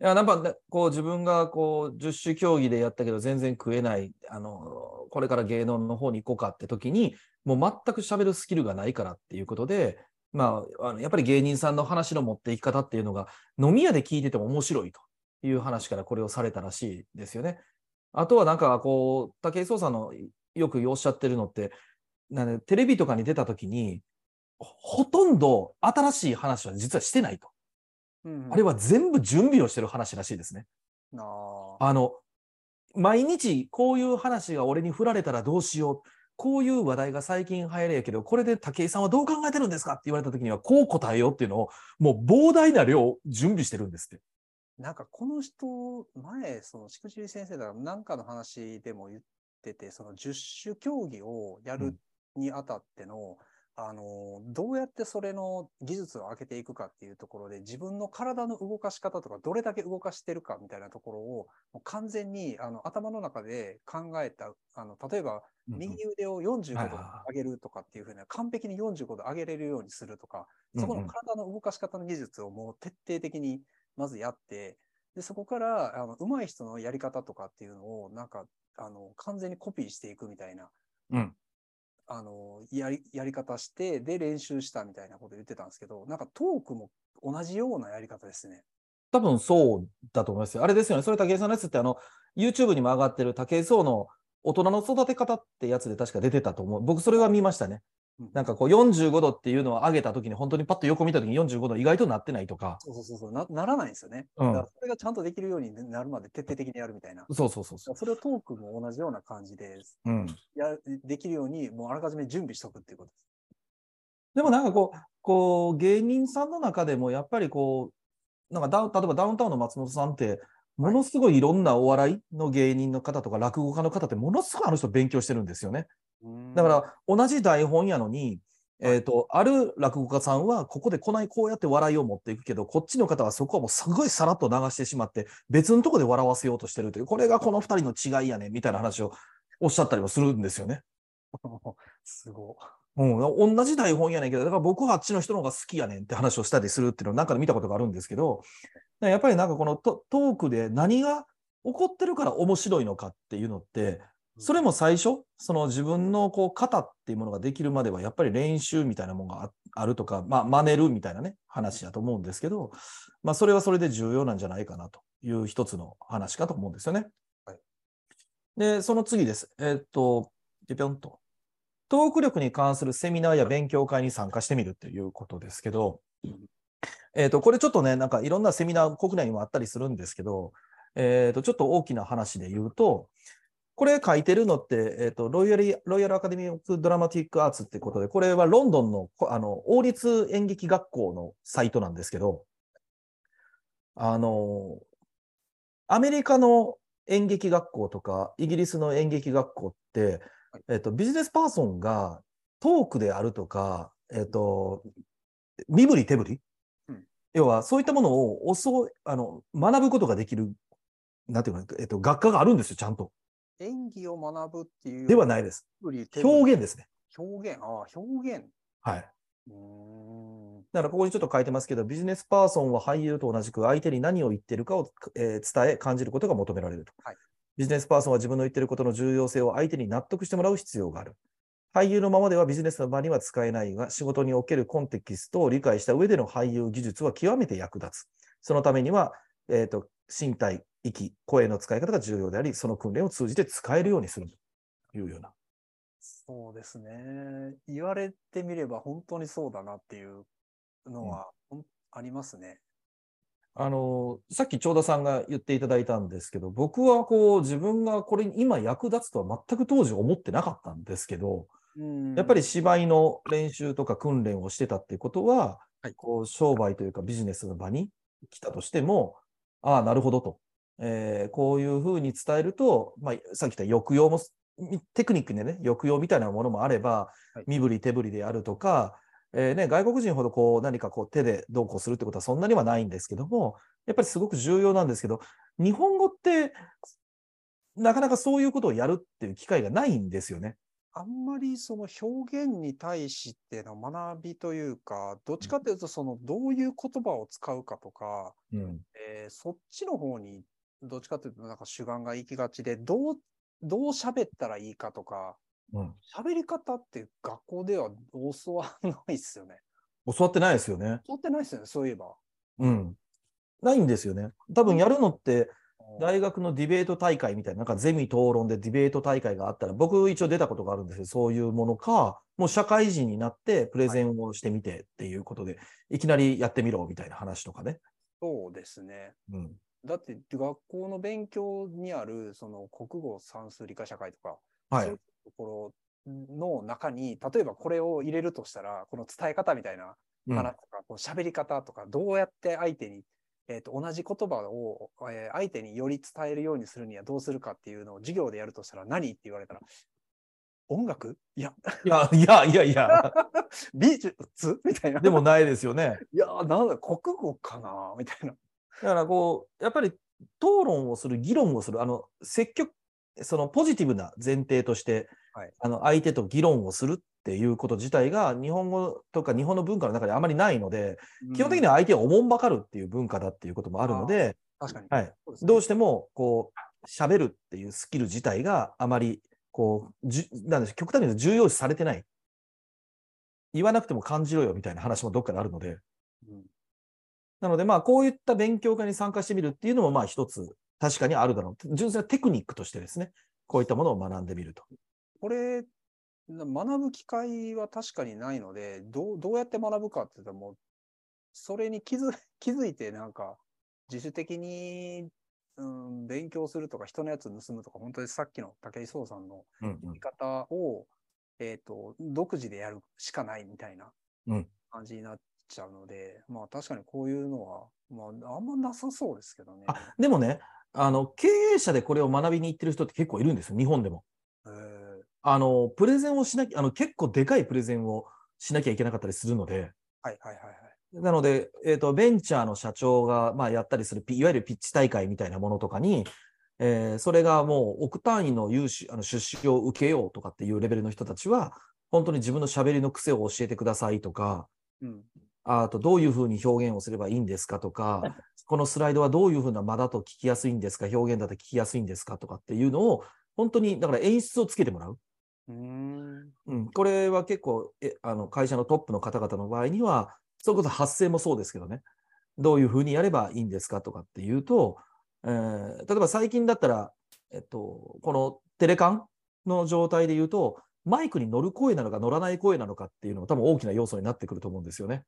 いや、なんか、ねこう、自分が、こう、十種競技でやったけど、全然食えない、あの、これから芸能の方に行こうかって時に、もう全く喋るスキルがないからっていうことで、まあ、あのやっぱり芸人さんの話の持っていき方っていうのが、飲み屋で聞いてても面白いという話からこれをされたらしいですよね。あとはなんか、こう、武井壮さんのよくおっしゃってるのって、なんでテレビとかに出た時に、ほとんど新しい話は実はしてないと。うんあれは全部準備をしてる話らしいですね。あの、毎日こういう話が俺に振られたらどうしよう。こういう話題が最近流行りやけど、これで武井さんはどう考えてるんですかって言われた時には、こう答えようっていうのを、もう膨大な量準備してるんですって。なんかこの人、前、そのしくじり先生だから、なんかの話でも言ってて、その十種競技をやるにあたっての、あの、どうやってそれの技術を上げていくかっていうところで、自分の体の動かし方とか、どれだけ動かしてるかみたいなところを、もう完全にあの頭の中で考えた、あの、例えば、右腕を45度上げるとかっていうふうな、完璧に45度上げれるようにするとか、そこのうん。うん体の動かし方の技術をもう徹底的にまずやって、で、そこから、あの、上手い人のやり方とかっていうのを、なんか、あの、完全にコピーしていくみたいな、うん。あの、やり、やり方して、で、練習したみたいなこと言ってたんですけど、なんかトークも同じようなやり方ですね。多分そうだと思いますよ。あれですよね。それ武井さんのやつって、あの、YouTube にも上がってる武井壮の大人の育て方ってやつで確か出てたと思う。僕それは見ましたね。なんかこう45度っていうのを上げた時に本当にパッと横見た時に45度意外となってないとか。そうそうそうそうな、ならないんですよね。うんだからそれがちゃんとできるようになるまで徹底的にやるみたいな。そうそうそうそう。それをトークも同じような感じで、うん。や、できるように、もうあらかじめ準備しとくっていうことです。でもなんかこう、こう、芸人さんの中でもやっぱりこう、なんかダ例えばダウンタウンの松本さんって、ものすごいいろんなお笑いの芸人の方とか落語家の方ってものすごいあの人勉強してるんですよね。だから同じ台本やのに、えっ、と、ある落語家さんはここでこないこうやって笑いを持っていくけど、こっちの方はそこはもうすごいさらっと流してしまって、別のとこで笑わせようとしてるという、これがこの二人の違いやね、みたいな話をおっしゃったりもするんですよね。[LAUGHS] すご。うん、同じ台本やねんけど、だから僕はあっちの人の方が好きやねんって話をしたりするっていうのをなんかで見たことがあるんですけど、やっぱりなんかこのトトークで何が起こってるから面白いのかっていうのって、それも最初、その自分のこう型っていうものができるまでは、やっぱり練習みたいなものがああるとか、まあ、真似るみたいなね、話だと思うんですけど、まあ、それはそれで重要なんじゃないかなという一つの話かと思うんですよね。はいで、その次です。えーっと、ピピョンと。トーク力に関するセミナーや勉強会に参加してみるっていうことですけど、えーっと、これちょっとね、なんかいろんなセミナー国内にもあったりするんですけど、えーっと、ちょっと大きな話で言うと、これ書いてるのって、えーっと、ロイヤル、ロイヤルアカデミック・ドラマティック・アーツってことで、これはロンドンのこあの王立演劇学校のサイトなんですけど、あの、アメリカの演劇学校とか、イギリスの演劇学校って、えっと、ビジネスパーソンがトークであるとか、えっと、身振り手振り、うん要はそういったものを教あの学ぶことができる、なんていうの、えっと、学科があるんですよ、ちゃんと。演技を学ぶっていう。ではないです。表表現ですね。表現。ああ、表現。はい。うーん。だからここにちょっと書いてますけど、ビジネスパーソンは俳優と同じく相手に何を言ってるかを、えー伝え、感じることが求められると、はいビジネスパーソンは自分の言ってることの重要性を相手に納得してもらう必要がある。俳優のままではビジネスの場には使えないが、仕事におけるコンテキストを理解した上での俳優技術は極めて役立つ。そのためには、えーと身体、息、声の使い方が重要であり、その訓練を通じて使えるようにするというような。そうですね。言われてみれば本当にそうだなっていうのは、ほんありますね。あの、さっき長田さんが言っていただいたんですけど、僕はこう自分がこれに今役立つとは全く当時思ってなかったんですけど、うんやっぱり芝居の練習とか訓練をしてたっていうことは、はいこう商売というかビジネスの場に来たとしても、ああ、なるほどと。えーこういうふうに伝えると、まあ、さっき言った抑揚も、テクニックでね、抑揚みたいなものもあれば、はい身振り手振りであるとか、えーね、外国人ほどこう何かこう手でどうこうするってことはそんなにはないんですけども、やっぱりすごく重要なんですけど、日本語ってなかなかそういうことをやるっていう機会がないんですよね。あんまりその表現に対しての学びというか、どっちかというと、そのどういう言葉を使うかとか、うん。えーそっちの方にどっちかというとなんか主眼が行きがちで、どう、どう喋ったらいいかとか、うん。喋り方って学校では教わらないですよね。教わってないですよね。教わってないですよね、そういえば。うん。ないんですよね。多分やるのって、大大学のディベート大会みたいな、なんかゼミ討論でディベート大会があったら、僕一応出たことがあるんですけど、そういうものか、もう社会人になってプレゼンをしてみてっていうことで、い、きなりやってみろみたいな話とかね。そうですね。うん。だって学校の勉強にあるその国語、算数、理科社会とか、はいそういうところの中に、例えばこれを入れるとしたら、この伝え方みたいなうん話とか、こう喋り方とか、どうやって相手に、えーと同じ言葉を、えー相手により伝えるようにするにはどうするかっていうのを授業でやるとしたら何って言われたら、音楽？いや、いや、いや、いや、いや、[LAUGHS] 美術？みたいな。でもないですよね。いや、なんだ、国語かな？みたいな。だからこう、やっぱり討論をする、議論をする、あの、積極、そのポジティブな前提として、はいあの、相手と議論をするっていうこと自体が、日本語とか日本の文化の中であまりないので、基本的には、は相手をおもんばかるっていう文化だっていうこともあるので、確かに。はい、ねどうしても、こう、喋るっていうスキル自体があまり、こう、じゅなんでしょう極端に言うと重要視されてない。言わなくても感じろよみたいな話もどっかであるので、うんなので、まあ、こういった勉強会に参加してみるっていうのも、まあ、一つ、確かにあるだろう。純粋なテクニックとしてですね、こういったものを学んでみると。これ、な学ぶ機会は確かにないので、どうどうやって学ぶかって言ったらもう、それに気づ [LAUGHS] 気づいてなんか、自主的に、うん、勉強するとか、人のやつ盗むとか、本当にさっきの武井壮さんのうん言い方を、えっ、と、独自でやるしかないみたいなうん感じになっちゃうので、まあ確かにこういうのは、まああんまなさそうですけどね。あでもね、あの、経営者でこれを学びに行ってる人って結構いるんですよ、日本でも。えーあの、プレゼンをしなきゃ、あの、結構でかいプレゼンをしなきゃいけなかったりするので、はいはいはいはい。なので、えっ、と、ベンチャーの社長が、まあ、やったりするピ、いわゆるピッチ大会みたいなものとかに、えーそれがもう億単位の融資、あの出資を受けようとかっていうレベルの人たちは、本当に自分の喋りの癖を教えてくださいとか、うん。あとどういうふうに表現をすればいいんですかとか、[LAUGHS] このスライドはどういうふうな間だと聞きやすいんですか、表現だと聞きやすいんですかとかっていうのを、本当に、だから演出をつけてもらう。うん。これは結構えあの会社のトップの方々の場合には、それこそ発声もそうですけどね、どういうふうにやればいいんですかとかっていうと、えー例えば最近だったら、えっと、このテレカンの状態で言うと、マイクに乗る声なのか乗らない声なのかっていうのが多分大きな要素になってくると思うんですよね。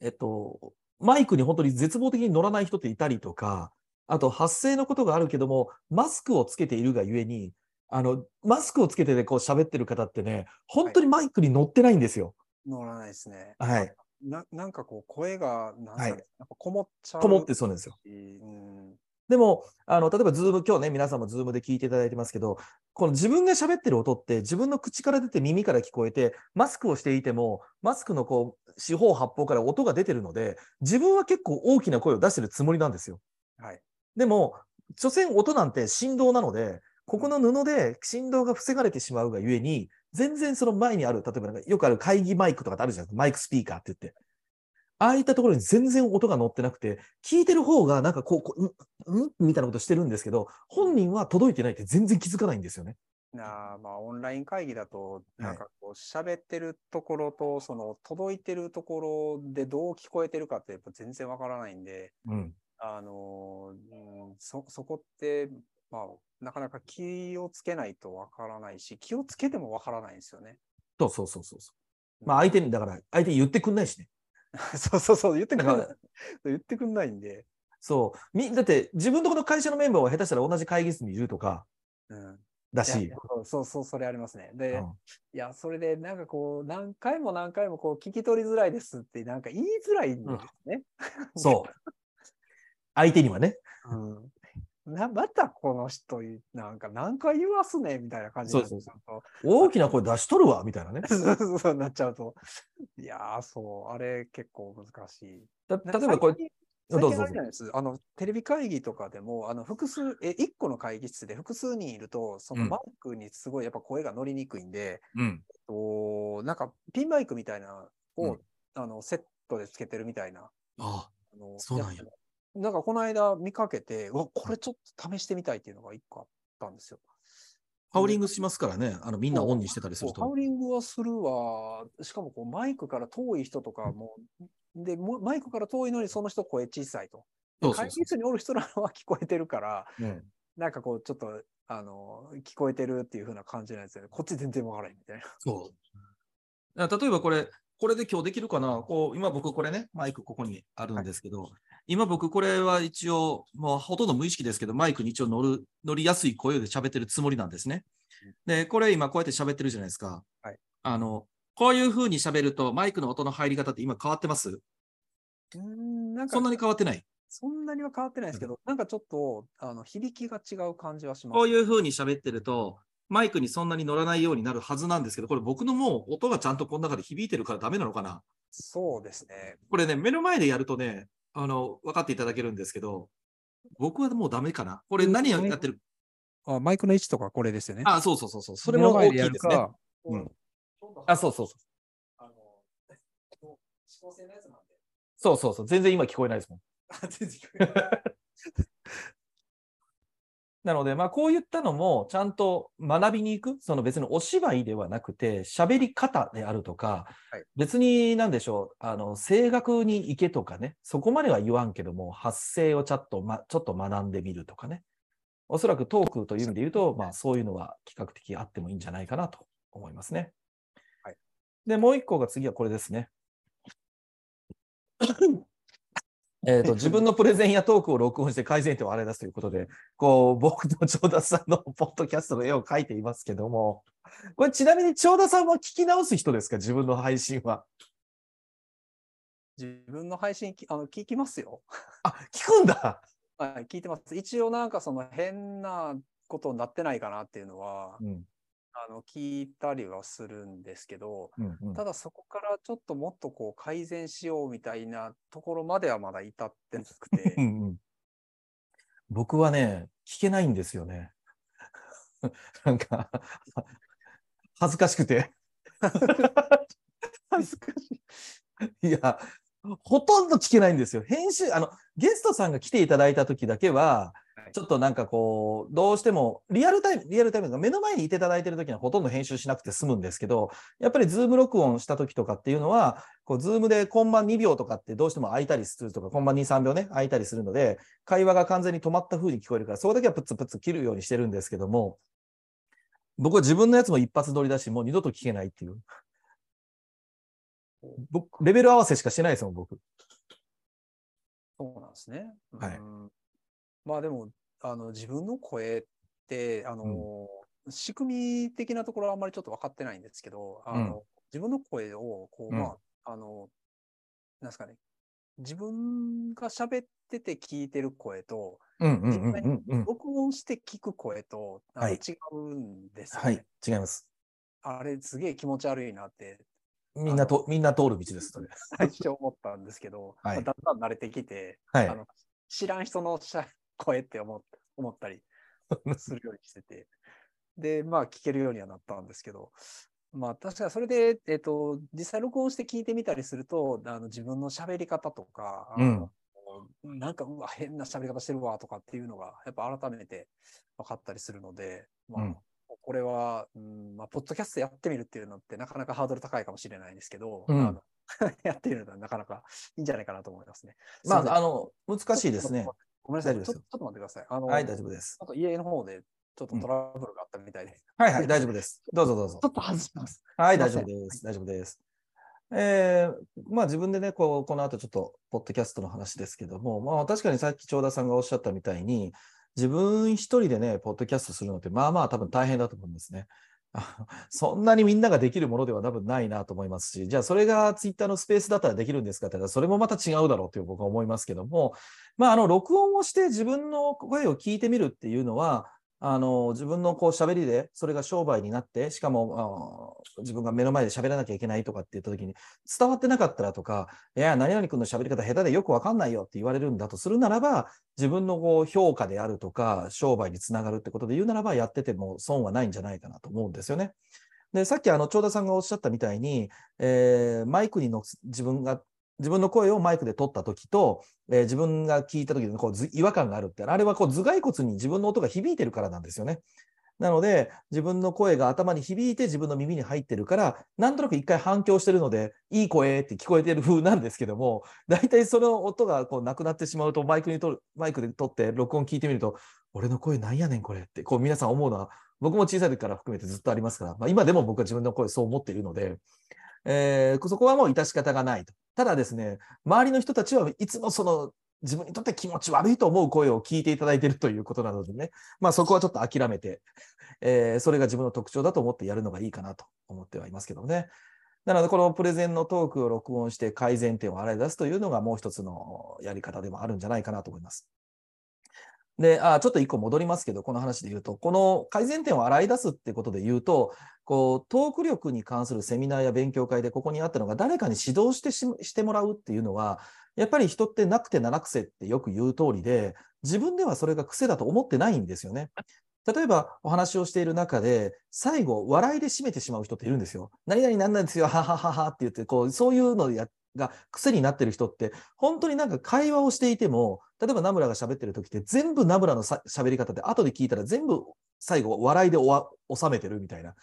えっと、マイクに本当に絶望的に乗らない人っていたりとか、あと発声のことがあるけども、マスクをつけているがゆえに、あの、マスクをつけてね、こう喋ってる方ってね、本当にマイクに乗ってないんですよ。乗らないですね。はい。ななんかこう、声が、なんすかねはいなんかこもっちゃう。こもってそうなんですよ。しうん。でも、あの、例えば Zoom、今日ね、皆さんも Zoom で聞いていただいてますけど、この自分が喋ってる音って自分の口から出て耳から聞こえて、マスクをしていても、マスクのこう、四方八方から音が出てるので、自分は結構大きな声を出してるつもりなんですよ。はい。でも、所詮音なんて振動なので、ここの布で振動が防がれてしまうがゆえに、全然その前にある、例えばなんかよくある会議マイクとかってあるじゃないですか、マイクスピーカーって言って。ああいったところに全然音が乗ってなくて、聞いてる方がなんかこう、こう、んんみたいなことしてるんですけど、本人は届いてないって全然気づかないんですよね。なあまあ、オンライン会議だと、いなんかこう、喋ってるところと、その、届いてるところでどう聞こえてるかって、やっぱ全然わからないんで、うん。あのーうん、そ、そこって、まあ、なかなか気をつけないとわからないし、気をつけてもわからないんですよね。そうそうそうそうそう。まあ相手に、だから相手に言ってくんないしね。[LAUGHS] そうそうそう、言ってくんない。言ってくんないんで。そう。みだって自分のこの会社のメンバーは下手したら同じ会議室にいるとかうん。だし。そうそう、それありますね。で、うんいや、それで、なんかこう、何回も何回もこう、聞き取りづらいですって、なんか言いづらいんですね。そう。相手にはね。うん。なまたこの人、なんか何回言わすねみたいな感じになっちゃうそうと。大きな声出しとるわ、みたいなね。[LAUGHS] そうそうなっちゃうと。いやー、そう、あれ結構難しい。だ例えばこれ、あれじゃないです。あの、テレビ会議とかでも、あの、複数、え、一個の会議室で複数人いると、そのうんマイクにすごいやっぱ声が乗りにくいんで、うん。となんかピンマイクみたいなを、うんあのセットでつけてるみたいな。ああのそうなんやつなんかこの間見かけて、うわ、これちょっと試してみたいっていうのが一個あったんですよ。ハウリングしますからね。あの、みんなオンにしてたりすると。ハウリングはするわ。しかもこうマイクから遠い人とかも、で、もマイクから遠いのにその人声小さいと。会議室におる人らは聞こえてるから、う。うんなんかこうちょっと、あの、聞こえてるっていう風な感じなんですよね。こっち全然わからへんみたいな。そう。例えばこれ、これで今日できるかなこう、今僕これね、マイクここにあるんですけど、今僕これは一応、もうほとんど無意識ですけど、マイクに一応乗る、乗りやすい声で喋ってるつもりなんですね。で、これ今こうやって喋ってるじゃないですか。はいあの、こういう風に喋ると、マイクの音の入り方って今変わってます？うーん、なんかそんなに変わってない？そんなには変わってないですけど、なんかちょっと、あの、響きが違う感じはします。こういう風に喋ってると、マイクにそんなに乗らないようになるはずなんですけど、これ僕のもう音がちゃんとこの中で響いてるからダメなのかな？そうですね。これね、目の前でやるとね、あの、分かっていただけるんですけど、僕はもうダメかな？これ何をやってる？あマイクの位置とかこれですよね。あ、そうそうそうそう。それも大きいですね。うんあ、そうそうそう。あの、指向性のやつなんで。そうそうそう。全然今聞こえないですもん。あ、全然聞こえない。[LAUGHS] なので、まあ、こういったのも、ちゃんと学びに行く、その別にお芝居ではなくて、喋り方であるとか、はい別になんでしょう、あの、声楽に行けとかね、そこまでは言わんけども、発声をちょっと、ま、ちょっと学んでみるとかね。おそらくトークという意味で言うと、まあ、そういうのは比較的あってもいいんじゃないかなと思いますね。はいで、もう一個が次はこれですね。[LAUGHS] えーと自分のプレゼンやトークを録音して改善点を洗い出すということで、こう、僕と長田さんのポッドキャストの絵を描いていますけども、これちなみに長田さんは聞き直す人ですか？自分の配信は。自分の配信きあの聞きますよ。あ、聞くんだはい、聞いてます。一応なんかその変なことになってないかなっていうのは、うん。あの聞いたりはするんですけど、うんうんただそこからちょっともっとこう改善しようみたいなところまではまだ至ってなくてう、んうん僕はね、聞けないんですよね。[LAUGHS] なんか、恥ずかしくて。恥ずかしい。いや、ほとんど聞けないんですよ。編集、あの、ゲストさんが来ていただいた時だけは、ははいちょっとなんかこう、どうしても、リアルタイム、リアルタイムが目の前にいていただいてる時にはほとんど編集しなくて済むんですけど、やっぱり Zoom 録音した時とかっていうのは、こう、 Zoom でコンマ2秒とかってどうしても空いたりするとか、コンマ2、3秒ね、空いたりするので、会話が完全に止まった風に聞こえるから、そこだけはプツプツ切るようにしてるんですけども、僕は自分のやつも一発撮りだし、もう二度と聞けないっていう。僕、レベル合わせしかしてないですもん、僕。そうなんですね。はいうんまあでも、あの、自分の声って、あの、仕組み的なところはあんまりちょっと分かってないんですけど、あの、自分の声を、こう、うん。まあ、あの、なんですかね、自分が喋ってて聞いてる声と、うんうんうんうんうん。録音して聞く声と、はい違うんですよ、ね。はい、違います。あれ、すげえ気持ち悪いなって、みんなと、みんな通る道です、それ。最初思ったんですけど、[LAUGHS] はい。まあだんだん慣れてきて、はい。あの知らん人のしゃ声って思っ思ったりするようにしてて、で、まあ聞けるようにはなったんですけど、まあ確かにそれで、えっ、と、実際録音して聞いてみたりすると、あの自分の喋り方とか、あのなんか、うわ、変な喋り方してるわとかっていうのが、やっぱ改めて分かったりするので、まあ、うん。これは、うん、まあ、ポッドキャストやってみるっていうのってなかなかハードル高いかもしれないですけど、うん。[LAUGHS] やってみるのはなかなかいいんじゃないかなと思いますね。ますあ、あの、難しいですね。ごめんなさい。大丈夫ですよちょちょっと待ってください。あの、はい、大丈夫ですち。ょっと家の方でちょっとトラブルがあったみたいで、はいはい、大丈夫です。どうぞどうぞ [LAUGHS] ちょ。っと外します。はい、大丈夫です。大丈夫です。えーまあ自分でね、こう、この後ちょっと、ポッドキャストの話ですけども、まあ確かにさっき長田さんがおっしゃったみたいに、自分一人でね、ポッドキャストするのって、まあまあ多分大変だと思うんですね。[LAUGHS] そんなにみんなができるものでは多分ないなと思いますし、じゃあそれがツイッターのスペースだったらできるんですかって言ったら、それもまた違うだろうという僕は思いますけども、まああの、録音をして自分の声を聞いてみるっていうのは、あの、自分のこう喋りで、それが商売になって、しかも、あ自分が目の前で喋らなきゃいけないとかって言った時に、伝わってなかったらとか、いや、何々君の喋り方下手でよくわかんないよって言われるんだとするならば、自分のこう評価であるとか、商売につながるってことで言うならば、やってても損はないんじゃないかなと思うんですよね。で、さっきあの、長田さんがおっしゃったみたいに、えーマイクにの自分が、自分の声をマイクで取った時と、えー自分が聞いた時にこう違和感があるって、あれはこう頭蓋骨に自分の音が響いてるからなんですよね。なので、自分の声が頭に響いて自分の耳に入ってるから、なんとなく一回反響してるので、いい声って聞こえてる風なんですけども、大体その音がこうなくなってしまうと、マイクにとる、マイクで撮って録音聞いてみると、俺の声なんやねんこれって、こう皆さん思うのは、僕も小さい時から含めてずっとありますから、まあ、今でも僕は自分の声そう思っているので、えーそこはもう致し方がないと。ただですね、周りの人たちはいつもその自分にとって気持ち悪いと思う声を聞いていただいているということなのでね、まあそこはちょっと諦めて、えーそれが自分の特徴だと思ってやるのがいいかなと思ってはいますけどね。なので、このプレゼンのトークを録音して改善点を洗い出すというのがもう一つのやり方でもあるんじゃないかなと思います。で、あちょっと一個戻りますけど、この話で言うと、この改善点を洗い出すってことで言うと、こう、トーク力に関するセミナーや勉強会でここにあったのが、誰かに指導してしてもらうっていうのは、やっぱり人ってなくて七癖ってよく言う通りで、自分ではそれが癖だと思ってないんですよね。例えばお話をしている中で、最後、笑いで締めてしまう人っているんですよ。何々なんなんですよ、ははははって言って、こう、そういうのをやっが癖になってる人って、本当になんか会話をしていても、例えばナムラが喋ってる時って、全部ナムラのさ喋り方で、後で聞いたら全部最後、笑いで収めてるみたいな。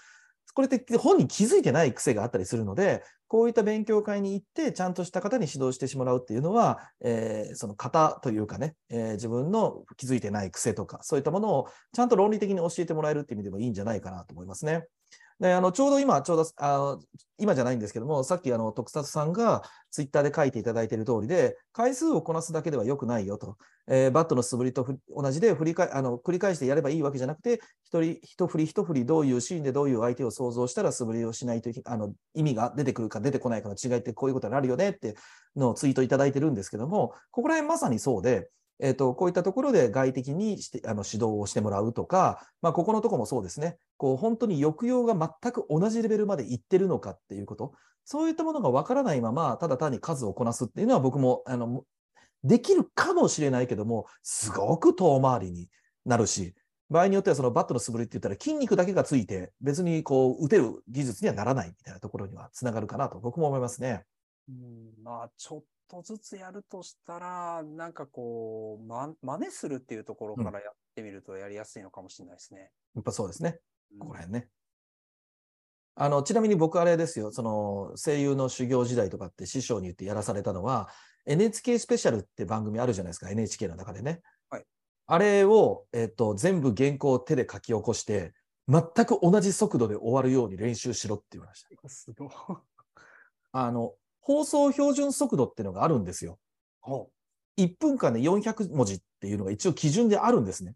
これって本人気づいてない癖があったりするので、こういった勉強会に行って、ちゃんとした方に指導してもらうっていうのは、えーその型というかね、えー自分の気づいてない癖とか、そういったものをちゃんと論理的に教えてもらえるっていう意味でもいいんじゃないかなと思いますね。であのちょうど今、ちょうどあの今じゃないんですけども、さっきあの徳里さんがツイッターで書いていただいている通りで、回数をこなすだけでは良くないよと、えーバットの素振りと同じで振りかあの繰り返してやればいいわけじゃなくて、一人一振り一振りどういうシーンでどういう相手を想像したら素振りをしないといあの意味が出てくるか出てこないかの違いってこういうことになるよねってのをツイートいただいてるんですけども、ここら辺まさにそうで、えー、とこういったところで外的にしてあの指導をしてもらうとか、まあ、ここのところもそうですね、こう本当に抑揚が全く同じレベルまでいってるのかっていうこと、そういったものがわからないまま、ただ単に数をこなすっていうのは僕もあのできるかもしれないけども、すごく遠回りになるし、場合によってはそのバットの素振りって言ったら筋肉だけがついて、別にこう打てる技術にはならないみたいなところにはつながるかなと僕も思いますね。うんまあ、ちょっとずつやるとしたら、なんかこう、ま、真似するっていうところからやってみるとやりやすいのかもしれないですね。やっぱそうですね。うんここら辺ね。あの、ちなみに僕あれですよ、その声優の修行時代とかって師匠に言ってやらされたのは、NHK スペシャルって番組あるじゃないですか、NHK の中でね。はいあれを、えっと、全部原稿を手で書き起こして、全く同じ速度で終わるように練習しろって言われました。すごい。あの、放送標準速度っていうのがあるんですよ。ほ1分間で400文字っていうのが一応基準であるんですね。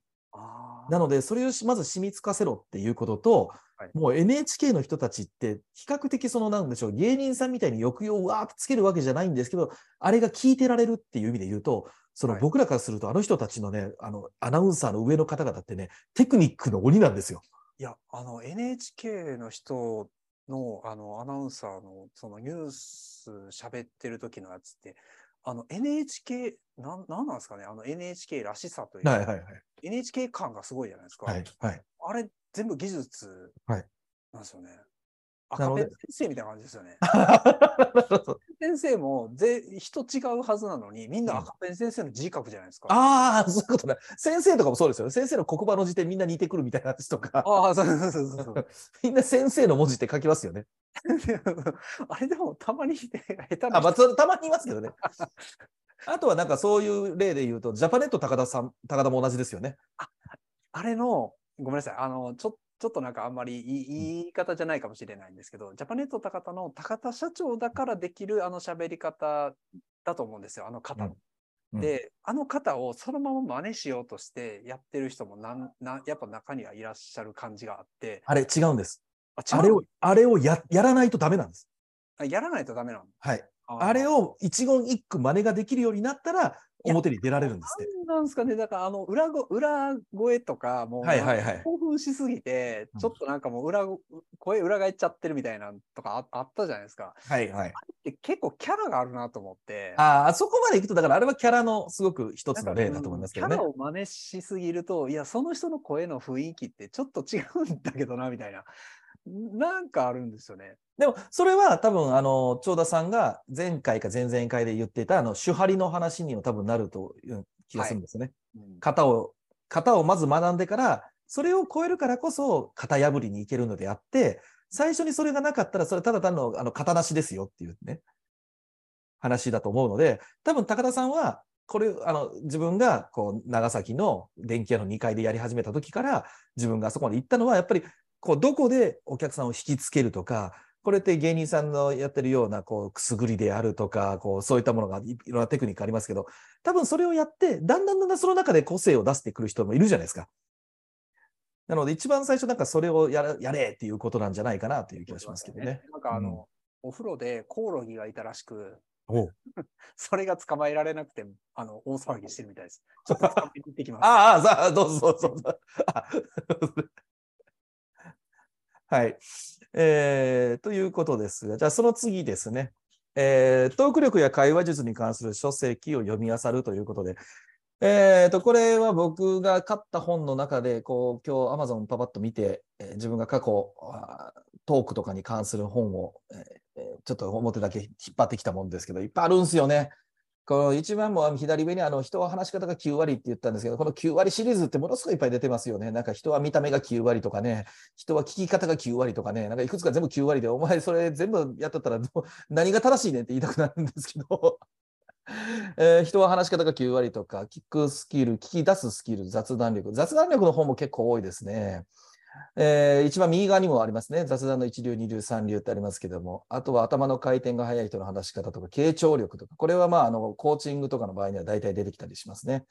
なので、それをしまず染みつかせろっていうことと、はいもう NHK の人たちって、比較的その、なんでしょう、芸人さんみたいに抑揚をわーっとつけるわけじゃないんですけど、あれが聞いてられるっていう意味で言うと、そのはい僕らからすると、あの人たちのね、あの、アナウンサーの上の方々ってね、テクニックの鬼なんですよ。いや、あの、NHK の人の、あの、アナウンサーの、そのニュース喋ってる時のやつって、あの、NHK、なん、なんなんですかね、あの NHK らしさというか、はいはいはい。NHK 感がすごいじゃないですか。はいはい。あれ、全部技術はいなんですよね。なるほど赤ペン先生みたいな感じですよね。[LAUGHS] 先生もぜ人違うはずなのに、みんな赤ペン先生の字書くじゃないですか。ああ、そういうことね。先生とかもそうですよね。先生の黒板の字でみんな似てくるみたいな話とか、[LAUGHS] ああ、そうそうそうそう。[LAUGHS] みんな先生の文字って書きますよね。あれでもたまに下手あ、なまあ、それたまにいますけどね。あとはなんかそういう例で言うと、ジャパネット高田さん、高田も同じですよね。あれの、ごめんなさい、あの、ちょちょっとなんかあんまりいい言い方じゃないかもしれないんですけど、ジャパネット高田の高田社長だからできるあの喋り方だと思うんですよ、あの方。うんうんで、あの方をそのまま真似しようとしてやってる人もなんなんやっぱ中にはいらっしゃる感じがあって、あれ違うんです。ああれを、あれをややらないとダメなんです。あやらないとダメなの？はい。ああれをを一言一句真似ができるようになったら、表に出られるんですって。なんですかね、だからあの裏ご裏声とか、もうはいはいはい興奮しすぎてうん、ちょっとなんかもう裏ご声裏返っちゃってるみたいなのとかああったじゃないですか。はいはい。で結構キャラがあるなと思って。ああ、そこまでいくと、だからあれはキャラのすごく一つの例だと思いますけどねキャラ。を真似しすぎると、いや、その人の声の雰囲気ってちょっと違うんだけどな、みたいな。なんかあるんですよね。でも、それは多分、あの、長田さんが前回か前々回で言っていた、あの、手張りの話にも多分なるという気がするんですよね。うん型を、型をまず学んでから、それを超えるからこそ、型破りにいけるのであって、最初にそれがなかったら、それただ単の、あの、型なしですよっていうね、話だと思うので、多分高田さんは、これ、あの、自分が、こう、長崎の電気屋の2階でやり始めた時から、自分があそこまで行ったのは、やっぱり、こう、どこでお客さんを引きつけるとか、これって芸人さんのやってるような、こう、くすぐりであるとか、こう、そういったものがいいろんなテクニックありますけど、多分それをやって、だんだんだんだんその中で個性を出してくる人もいるじゃないですか。なので、一番最初、なんかそれをやれやれっていうことなんじゃないかなという気がしますけどね。なんかあの、お風呂でコオロギがいたらしく、[LAUGHS] それが捕まえられなくて、あの、大騒ぎしてるみたいです。ちょっと [LAUGHS] 捕まえに行ってきます。ああ、どうぞどうぞはい。えーということですが、じゃあその次ですね。えートーク力や会話術に関する書籍を読み漁るということで、えーと、これは僕が買った本の中で、こう、今日 Amazon パパッと見て、えー自分が過去、トークとかに関する本を、えーちょっと表だけ引っ張ってきたもんですけど、いっぱいあるんですよね。この一番も左上にあの人は話し方が9割って言ったんですけど、この9割シリーズってものすごいいっぱい出てますよね。なんか人は見た目が9割とかね、人は聞き方が9割とかね、なんかいくつか全部9割で、お前それ全部やっとったら何が正しいねんって言いたくなるんですけど、[LAUGHS] えー人は話し方が9割とか、聞くスキル、聞き出すスキル、雑談力。雑談力の方も結構多いですね。えー一番右側にもありますね。雑談の一流、二流、三流ってありますけども、あとは頭の回転が速い人の話し方とか、傾聴力とか、これはまあ、あの、コーチングとかの場合には大体出てきたりしますね。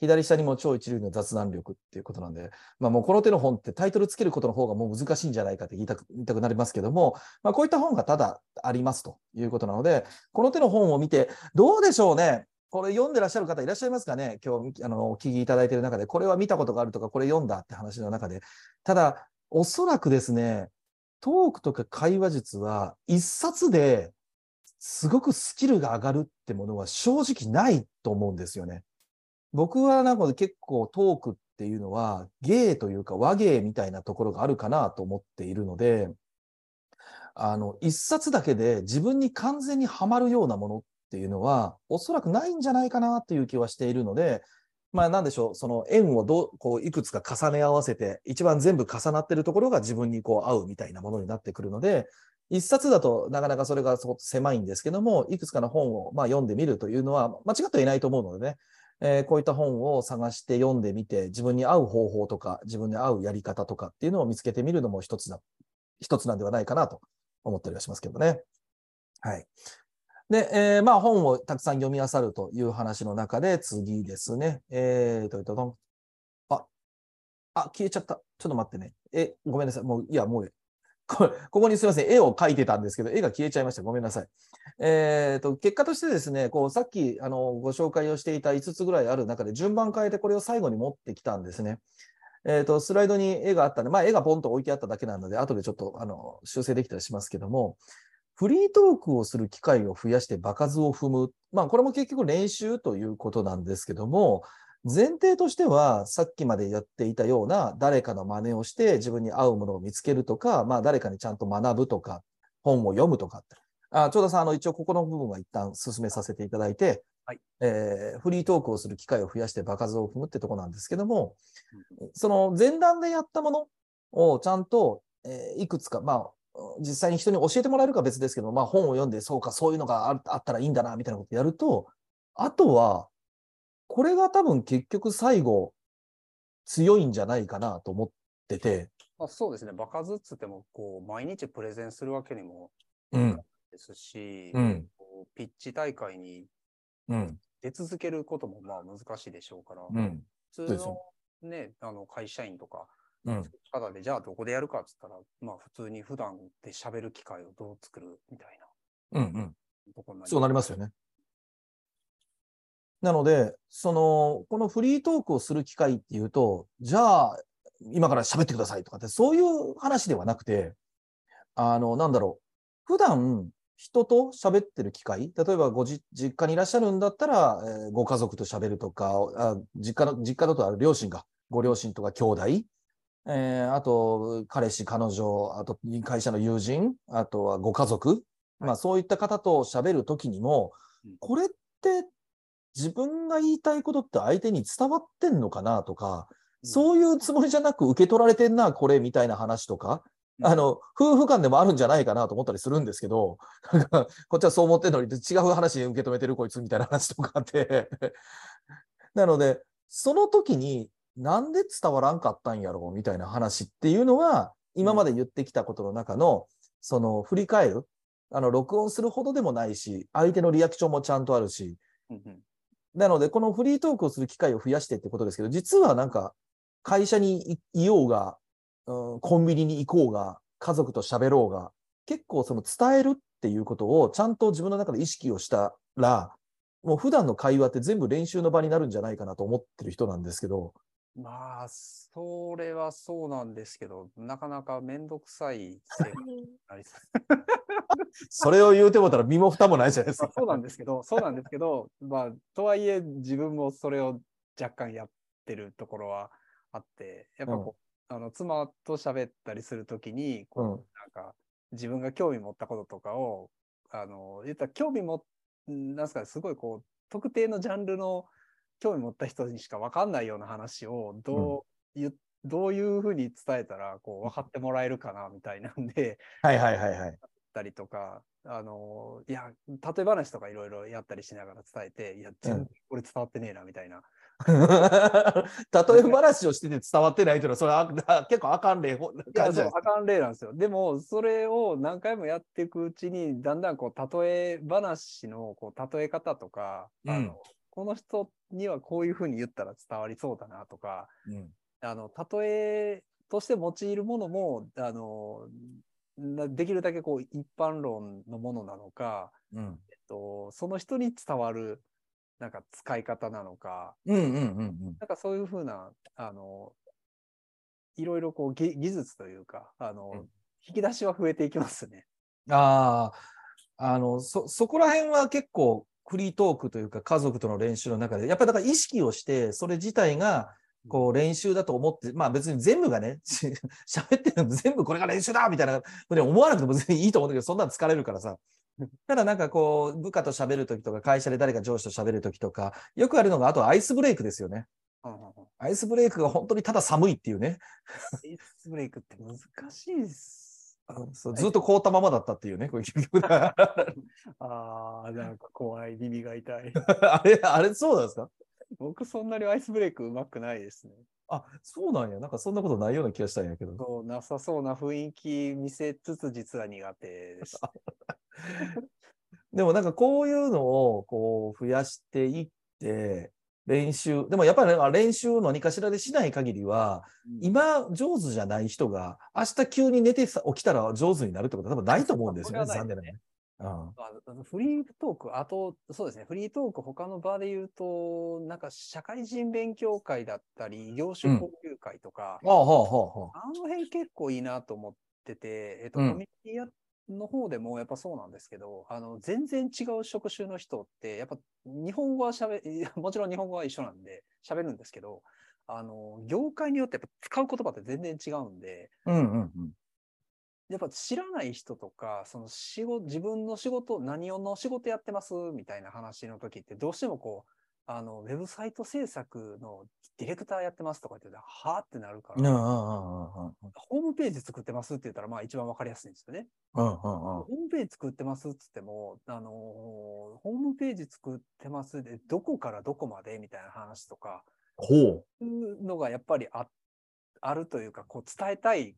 左下にも超一流の雑談力っていうことなんで、まあもうこの手の本ってタイトルつけることの方がもう難しいんじゃないかって言いたく言いたくなりますけども、まあこういった本がただありますということなので、この手の本を見て、どうでしょうね。これ読んでらっしゃる方いらっしゃいますかね？今日あのお聞きいただいている中で、これは見たことがあるとか、これ読んだって話の中で。ただ、おそらくですね、トークとか会話術は一冊ですごくスキルが上がるってものは正直ないと思うんですよね。僕はなんか結構トークっていうのは芸というか和芸みたいなところがあるかなと思っているので、あの、一冊だけで自分に完全にはまるようなものっっていうのは、おそらくないんじゃないかなという気はしているので、まあなんでしょう、その円をどこういくつか重ね合わせて、一番全部重なってるところが自分にこう合うみたいなものになってくるので、一冊だとなかなかそれが狭いんですけども、いくつかの本をま読んでみるというのは間違ってはいないと思うのでね、えーこういった本を探して読んでみて、自分に合う方法とか、自分に合うやり方とかっていうのを見つけてみるのも一つだ、一つなんではないかなと思ったりはしますけどね。はい。で、えーまあ本をたくさん読み漁るという話の中で次ですね。えーと、とどんあ、あ、消えちゃった。ちょっと待ってね。え、ごめんなさい。もう、いや、もう、これここにすみません。絵を描いてたんですけど、絵が消えちゃいました。ごめんなさい。えーと、結果としてですね、こう、さっき、あの、ご紹介をしていた5つぐらいある中で順番変えてこれを最後に持ってきたんですね。えーと、スライドに絵があったんで、まあ、絵がポンと置いてあっただけなので、後でちょっと、あの、修正できたりしますけども、フリートークをする機会を増やして場数を踏む。まあ、これも結局練習ということなんですけども、前提としては、さっきまでやっていたような誰かの真似をして自分に合うものを見つけるとか、まあ、誰かにちゃんと学ぶとか、本を読むとかって。あ、長田さん、あの、一応ここの部分は一旦進めさせていただいて、はいえーフリートークをする機会を増やして場数を踏むってとこなんですけども、その前段でやったものをちゃんと、えーいくつか、まあ、実際に人に教えてもらえるかは別ですけど、まあ、本を読んで、そうか、そういうのがああったらいいんだな、みたいなことやると、あとは、これが多分結局最後、強いんじゃないかなと思ってて、まあ、そうですね。場数っつっても、こう、毎日プレゼンするわけにもうん、ですし、うん、こうピッチ大会にうん、出続けることもまあ難しいでしょうから、うん、普通のね、あの会社員とか、うん、方で、じゃあどこでやるかっつったら、まあ普通に普段で喋る機会をどう作るみたいなうん、うん。ところになりそうなりますよね。なので、その、このフリートークをする機会っていうと、じゃあ、今から喋ってくださいとかって、そういう話ではなくて、あの、なんだろう。普段、人と喋ってる機会、例えばごじ実家にいらっしゃるんだったら、えーご家族と喋るとか、あ実家の、実家だとある両親が、ご両親とか兄弟、えーあと、彼氏、彼女、あと、会社の友人、あとはご家族、まあ、そういった方と喋るときにもうん、これって自分が言いたいことって相手に伝わってんのかな？とか、そういうつもりじゃなく受け取られてんな、これみたいな話とか、うん。あの、夫婦間でもあるんじゃないかなと思ったりするんですけど、[LAUGHS] こっちはそう思ってんのに違う話に受け止めてるこいつみたいな話とかあって。[LAUGHS] なので、その時になんで伝わらんかったんやろうみたいな話っていうのは、今まで言ってきたことの中の、その振り返る、あの、録音するほどでもないし、相手のリアクションもちゃんとあるし、うんうん。なので、このフリートークをする機会を増やしてってことですけど、実はなんか、会社にいいようが、うん、コンビニに行こうが、家族と喋ろうが、結構その伝えるっていうことをちゃんと自分の中で意識をしたら、もう普段の会話って全部練習の場になるんじゃないかなと思ってる人なんですけど、まあ、それはそうなんですけど、なかなかめんどくさい生活になりそう。[LAUGHS] それを言うてもたら身も蓋もないじゃないですか。まあそうなんですけど、そうなんですけど、まあ、とはいえ自分もそれを若干やってるところはあって、やっぱこう、あの妻と喋ったりするときに、こううん。なんか自分が興味持ったこととかを、あの、言ったら興味も、んなんすかね、すごいこう、特定のジャンルの興味持った人にしか分かんないような話をどう言っどういうふうに伝えたらこう分かってもらえるかなみたいなんで、はいはいはいはい。たりとか、あの、いや、例え話とかいろいろやったりしながら伝えて、いや、全然これ伝わってねえな、みたいな。[LAUGHS] 例え話をしてて伝わってないというのは、それはあ結構あかん例感じあかん例なんですよ。でも、それを何回もやっていくうちに、だんだんこう、例え話の、こう、例え方とか、あうんの、この人にはこういうふうに言ったら伝わりそうだなとか、うん。あの、例えとして用いるものも、あの、なできるだけこう、一般論のものなのか、うん。えっと、その人に伝わる、なんか使い方なのか、うんうんうんうん。なんかそういうふうな、あの、いろいろこう技技術というか、あの、うん。引き出しは増えていきますね。ああ、あの、そ、そこら辺は結構フリートークというか家族との練習の中で、やっぱりだから意識をして、それ自体がこう練習だと思って、まあ別に全部がね、し [LAUGHS] 喋ってるの全部これが練習だみたいなふうに思わなくても別にいいと思うんだけど、そんなの疲れるからさ。ただなんかこう、部下と喋るときとか、会社で誰か上司と喋るときとか、よくあるのが、あとはアイスブレイクですよね。アイスブレイクが本当にただ寒いっていうね。アイスブレイクって難しいです。そうずっと凍ったままだったっていうね。これ結局あああ、なんか怖い、耳が痛い。[LAUGHS] れ、あれそうなんですか？僕そんなにアイスブレイクうまくないですね。あ、そうなんや。なんかそんなことないような気がしたんやけど。そうなさそうな雰囲気見せつつ実は苦手です。[LAUGHS] でもなんかこういうのをこう増やしていって、練習、でもやっぱりね練習を何かしらでしない限りは、今上手じゃない人が明日急に寝てさ起きたら上手になるってことは多分ないと思うんですよね、残念ながらね。うん。ああのフリートーク、あと、そうですね、フリートーク、他の場で言うと、なんか社会人勉強会だったり、異業種交流会とか、ああ、はあ、の辺結構いいなと思ってて、えっと、うん。コミュニティやの方でもやっぱそうなんですけど、あの、全然違う職種の人って、やっぱ日本語は喋、[LAUGHS] もちろん日本語は一緒なんで喋るんですけど、あの、業界によってやっぱ使う言葉って全然違うんで、うんうんうん。やっぱ知らない人とか、その仕事、自分の仕事、何をの仕事やってますみたいな話の時って、どうしてもこう、あの、ウェブサイト制作のディレクターやってますとか言ってたら、はぁってなるから、ホームページ作ってますって言ったら、まあ一番わかりやすいんですよね。ホームページ作ってますっつっても、あのーホームページ作ってますで、どこからどこまでみたいな話とか、ほいうのがやっぱりああるというか、こう伝えたい、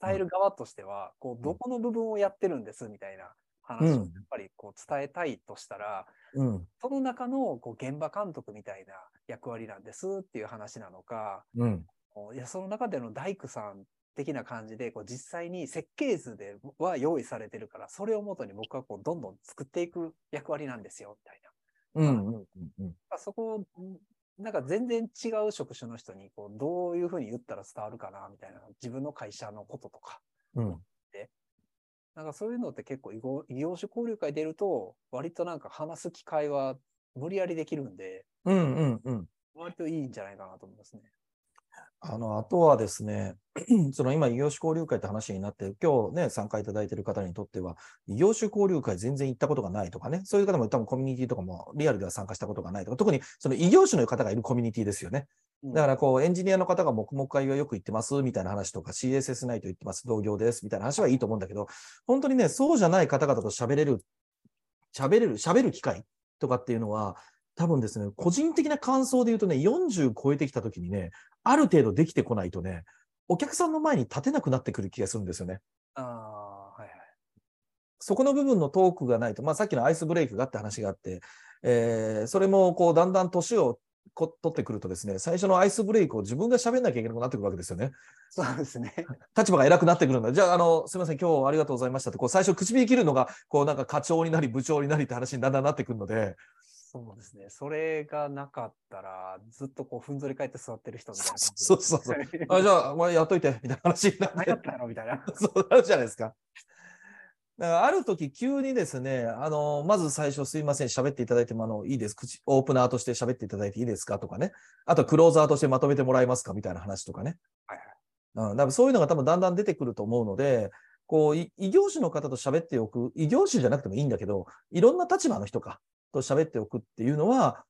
伝える側としては、こうどこの部分をやってるんですみたいな話をうんやっぱりこう伝えたいとしたら、う。うん。その中のこう現場監督みたいな役割なんですっていう話なのか、うん。いやその中での大工さん的な感じで、こう実際に設計図では用意されてるから、それをもとに僕はこうどんどん作っていく役割なんですよ、みたいな。うんうんうんそこなんか全然違う職種の人に、こう、どういうふうに言ったら伝わるかな、みたいな、自分の会社のこととか、うん。なんかそういうのって結構異業種交流会出ると、割となんか話す機会は無理やりできるんで、うんうんうん。割といいんじゃないかなと思いますね。あの、あとはですね、[CLEARS THROAT] その今、異業種交流会って話になって、今日ね、参加いただいている方にとっては、異業種交流会全然行ったことがないとかね、そういう方も多分コミュニティとかもリアルでは参加したことがないとか、特にその異業種の方がいるコミュニティですよね。だからこう、エンジニアの方が黙々会はよく行ってますみたいな話とか、CSS ないと言ってます、同業ですみたいな話はいいと思うんだけど、本当にね、そうじゃない方々と喋れる、喋れる、喋る機会とかっていうのは、多分ですね、個人的な感想で言うとね、40超えてきた時にね、ある程度できてこないとね、お客さんの前に立てなくなってくる気がするんですよね。ああ、はいはい。そこの部分のトークがないと、まあ、さっきのアイスブレイクがって話があって、えーそれもこうだんだん年をこ取ってくるとですね、最初のアイスブレイクを自分が喋んなきゃいけなくなってくるわけですよね。そうですね。立場が偉くなってくるんだ。じゃあ、あの、すみません、今日はありがとうございましたって、こう最初唇切るのが、こうなんか課長になり部長になりって話にだんだんなってくるので、そうですね。それがなかったら、ずっとこう、ふんぞり返って座ってる人みたいな感じ。そうそうそうあじゃあ、まあ、やっといて、みたいな話になって [LAUGHS] 何やっ。たの？みたいな。[LAUGHS] そうなるじゃないですか。だからある時急にですね、あの、まず最初すいません、喋っていただいてもあのいいです。口、オープナーとして喋っていただいていいですか？とかね。あとクローザーとしてまとめてもらえますか？みたいな話とかね。はいうん、だからそういうのが多分だんだん出てくると思うので、こう、い異業種の方と喋っておく、異業種じゃなくてもいいんだけど、いろんな立場の人かと喋っておくっていうのは、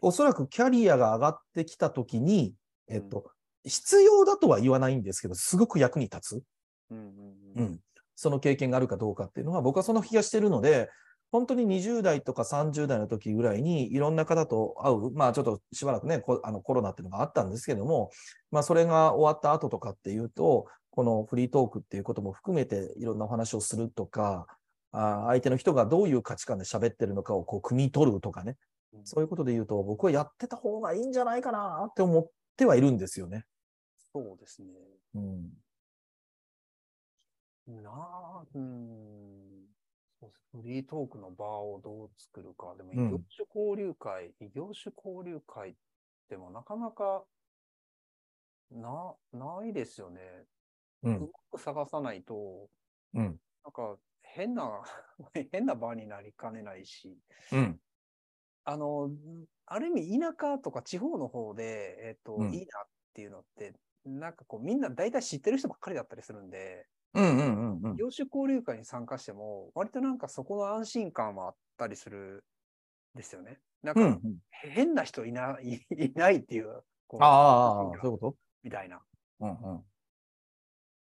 おそらくキャリアが上がってきた時に、えっと、必要だとは言わないんですけど、すごく役に立つ。うんうんううんん、その経験があるかどうかっていうのは、僕はその気がしてるので、本当に20代とか30代の時ぐらいにいろんな方と会う、まあちょっとしばらくね、こあのコロナっていうのがあったんですけども、まあそれが終わった後とかっていうと、このフリートークっていうことも含めていろんなお話をするとか、あ相手の人がどういう価値観で喋ってるのかをこう汲み取るとかね、そういうことで言うと、僕はやってた方がいいんじゃないかなって思ってはいるんですよね。そうですね。うん。なあ、うん。そうですフリートークの場をどう作るか。でも、異うん業種交流会、異業種交流会でもなかなか、な、ないですよね。う。うんまく探さないと、うん。なんか変な、[LAUGHS] 変な場になりかねないし、うん。あの、ある意味田舎とか地方の方で、えっ、と、うんいいなっていうのって、なんかこうみんな大体知ってる人ばっかりだったりするんで、うんうんうんうん。業種交流会に参加しても、割となんかそこの安心感はあったりするんですよね。なんか、うんうん、変な人いな [LAUGHS] いいないっていう、こうああ、そういうこみたいな。とうんうん。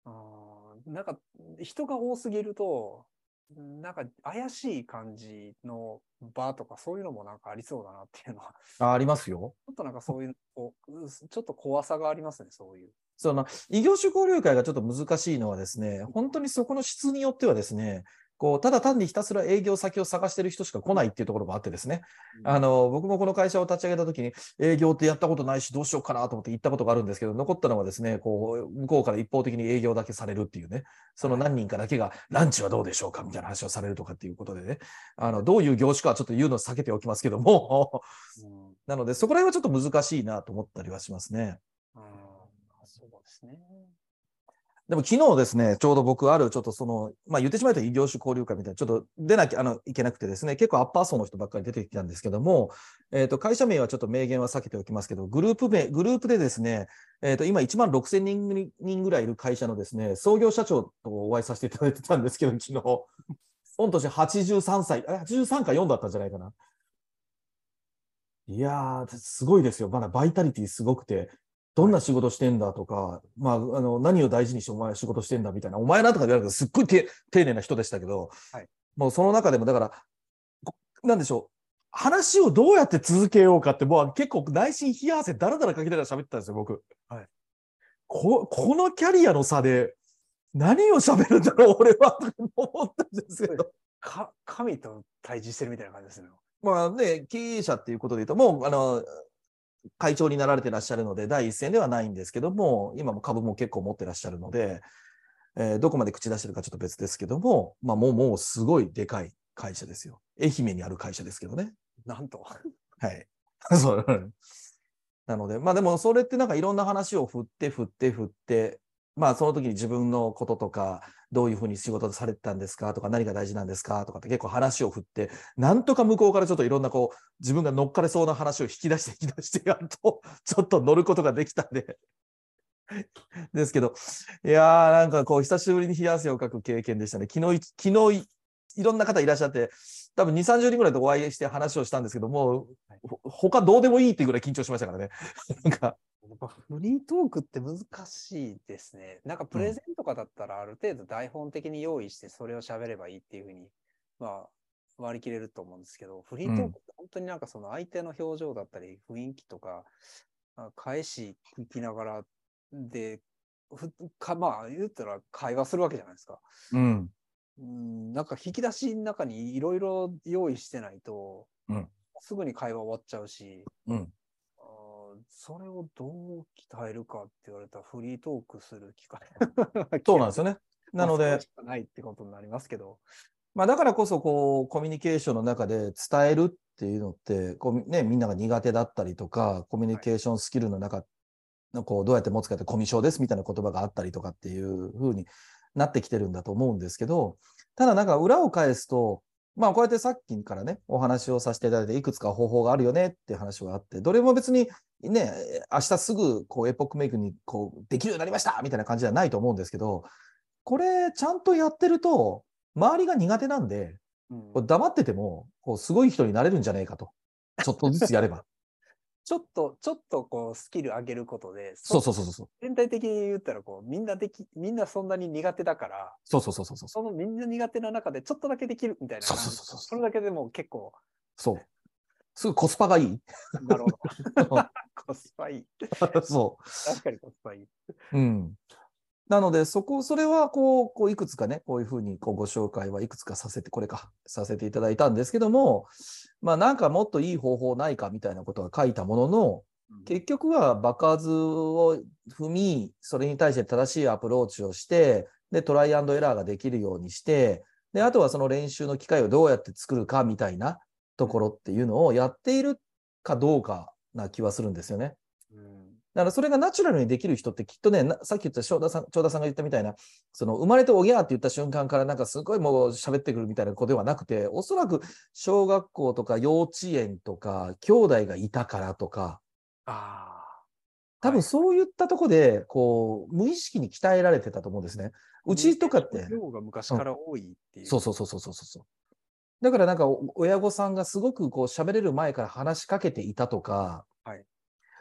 あーなんか人が多すぎると、なんか怪しい感じの場とかそういうのもなんかありそうだなっていうのは、あありますよ。[LAUGHS] ちょっとなんかそういうちょっと怖さがありますね、そういう。その異業種交流会がちょっと難しいのはですね、本当にそこの質によってはですね、こうただ単にひたすら営業先を探してる人しか来ないっていうところもあってですね、あの僕もこの会社を立ち上げたときに、営業ってやったことないし、どうしようかなと思って行ったことがあるんですけど、残ったのはですね、こう向こうから一方的に営業だけされるっていうね、その何人かだけが、ランチはどうでしょうかみたいな話をされるとかっていうことでね、あのどういう業種かはちょっと言うのを避けておきますけども、うん。なので、そこら辺はちょっと難しいなと思ったりはしますね。うんですね。でも昨日ですね、ちょうど僕、あるちょっとその、まあ言ってしまうと異業種交流会みたいな、ちょっと出なきゃあのいけなくてですね、結構アッパー層の人ばっかり出てきたんですけども、えっ、と、会社名はちょっと明言は避けておきますけど、グループ名、グループでですね、えっ、と、今1万6000人人ぐらいいる会社のですね、創業社長とお会いさせていただいてたんですけど、昨日、御年83歳、あ83か4だったんじゃないかな。いやー、すごいですよ。まだバイタリティすごくて、どんな仕事してんだとか、まあ、あの、何を大事にしてお前は仕事してんだみたいな、お前なんとか言われるすっごいて丁寧な人でしたけど、はいもうその中でも、だから、こなんでしょう、話をどうやって続けようかって、もう結構内心冷や汗だらだらかけながら喋ってたんですよ、僕。はいここのキャリアの差で、何を喋るんだろう、俺は、と思ったんですけど。か神と対峙してるみたいな感じですね。まあね、経営者っていうことで言うと、もう、あの、会長になられてらっしゃるので、第一線ではないんですけども、今も株も結構持ってらっしゃるので、えーどこまで口出してるかちょっと別ですけども、まあもう、もうすごいでかい会社ですよ。愛媛にある会社ですけどね。なんと。はい。[LAUGHS] そう。なので、まあでもそれってなんかいろんな話を振って振って振って、まあその時に自分のこととか、どういうふうに仕事されてたんですか？とか、何が大事なんですか？とかって結構話を振って、なんとか向こうからちょっといろんなこう、自分が乗っかれそうな話を引き出して引き出してやると、[LAUGHS] ちょっと乗ることができたんで。[LAUGHS] ですけど、いやーなんかこう、久しぶりに冷や汗をかく経験でしたね。昨日い、昨日い、いろんな方いらっしゃって、多分2、30人ぐらいとお会いして話をしたんですけども、ほ他どうでもいいっていうぐらい緊張しましたからね。[LAUGHS] なんか、フリートークって難しいですね。なんかプレゼンとかだったらある程度台本的に用意してそれを喋ればいいっていうふうに、まあ、割り切れると思うんですけど、フリートークって本当になんかその相手の表情だったり雰囲気とか、あ返し聞きながらで、ふかまあ言ったら会話するわけじゃないですか。うん。うん、なんか引き出しの中にいろいろ用意してないと、うんすぐに会話終わっちゃうし、うん。それをどう鍛えるかって言われたらフリートークする機会。[LAUGHS] そうなんですよね。なのでないってことになりますけど。まあ、だからこそこうコミュニケーションの中で伝えるっていうのってこう、ね、みんなが苦手だったりとかコミュニケーションスキルの中のこうどうやって持つかってコミュ障ですみたいな言葉があったりとかっていう風になってきてるんだと思うんですけどただなんか裏を返すとまあこうやってさっきからねお話をさせていただいていくつか方法があるよねっていう話はあってどれも別にね明日すぐこうエポックメイクにこうできるようになりましたみたいな感じじゃないと思うんですけどこれちゃんとやってると周りが苦手なんで黙ってても、こうすごい人になれるんじゃないかと。ちょっとずつやれば。ちょっと、ちょっとこうスキル上げることで、そうそうそうそう。全体的に言ったらこうみんなでき、みんなそんなに苦手だから、そうそうそうそうそう。そのみんな苦手な中でちょっとだけできるみたいな。そうそうそうそうそれだけでも結構、そう。すぐコスパがいい。なるほど。コスパいい。そ確かにコスパいい。う。うん。なので、そこ、それはこう、こういくつかね、こういうふうにこうご紹介はいくつかさせて、これか、させていただいたんですけども、まあなんかもっといい方法ないかみたいなことが書いたものの、結局は爆発を踏み、それに対して正しいアプローチをして、で、トライアンドエラーができるようにして、で、あとはその練習の機会をどうやって作るかみたいなところっていうのをやっているかどうかな気はするんですよね。うんだからそれがナチュラルにできる人ってきっとね、なさっき言った翔田さん、長田さんが言ったみたいな、その生まれておぎゃーって言った瞬間からなんかすごいもう喋ってくるみたいな子ではなくて、おそらく小学校とか幼稚園とか、兄弟がいたからとか、ああ。多分そういったとこで、こう、無意識に鍛えられてたと思うんですね。うちとかって。量が昔から多いっていう。そうそうそうそうそうそう。だからなんかお親御さんがすごくこう喋れる前から話しかけていたとか、はい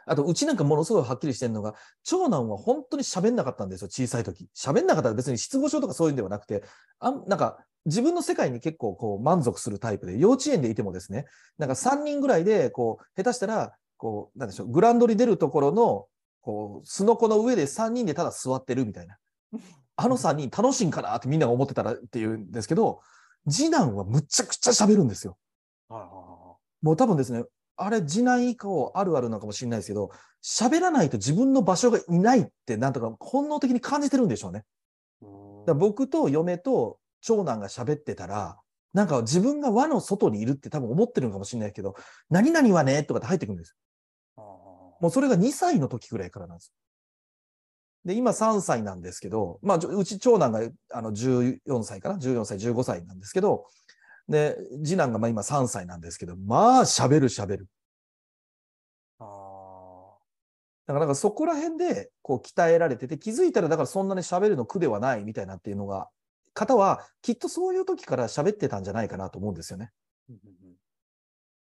あとうちなんかものすごいはっきりしてるのが、長男は本当に喋んなかったんですよ、小さい時。喋んなかったら別に失語症とかそういうんではなくて、あんなんか自分の世界に結構こう満足するタイプで、幼稚園でいてもですね、なんか3人ぐらいでこう、下手したら、こう、なんでしょう、グラウンドに出るところの、こう、すのこの上で3人でただ座ってるみたいな。あの3人楽しいんかなってみんなが思ってたらっていうんですけど、次男はむちゃくちゃ喋るんですよ。はいはいはもう多分ですね、あれ次男以降あるあるなのかもしれないですけど、喋らないと自分の場所がいないってなんとか本能的に感じてるんでしょうね。だ僕と嫁と長男が喋ってたら、なんか自分が輪の外にいるって多分思ってるのかもしれないけど、何々はねとかって入ってくるんです。あーもうそれが2歳の時ぐらいからなんです。で、今3歳なんですけど、まあ、うち長男があの14歳かな ?14 歳、15歳なんですけど、で、次男がまあ今3歳なんですけど、まあ喋る喋る。あだからなんかそこら辺でこう鍛えられてて、気づいたらだからそんなに喋るの苦ではないみたいなっていうのが、方はきっとそういう時から喋ってたんじゃないかなと思うんですよね。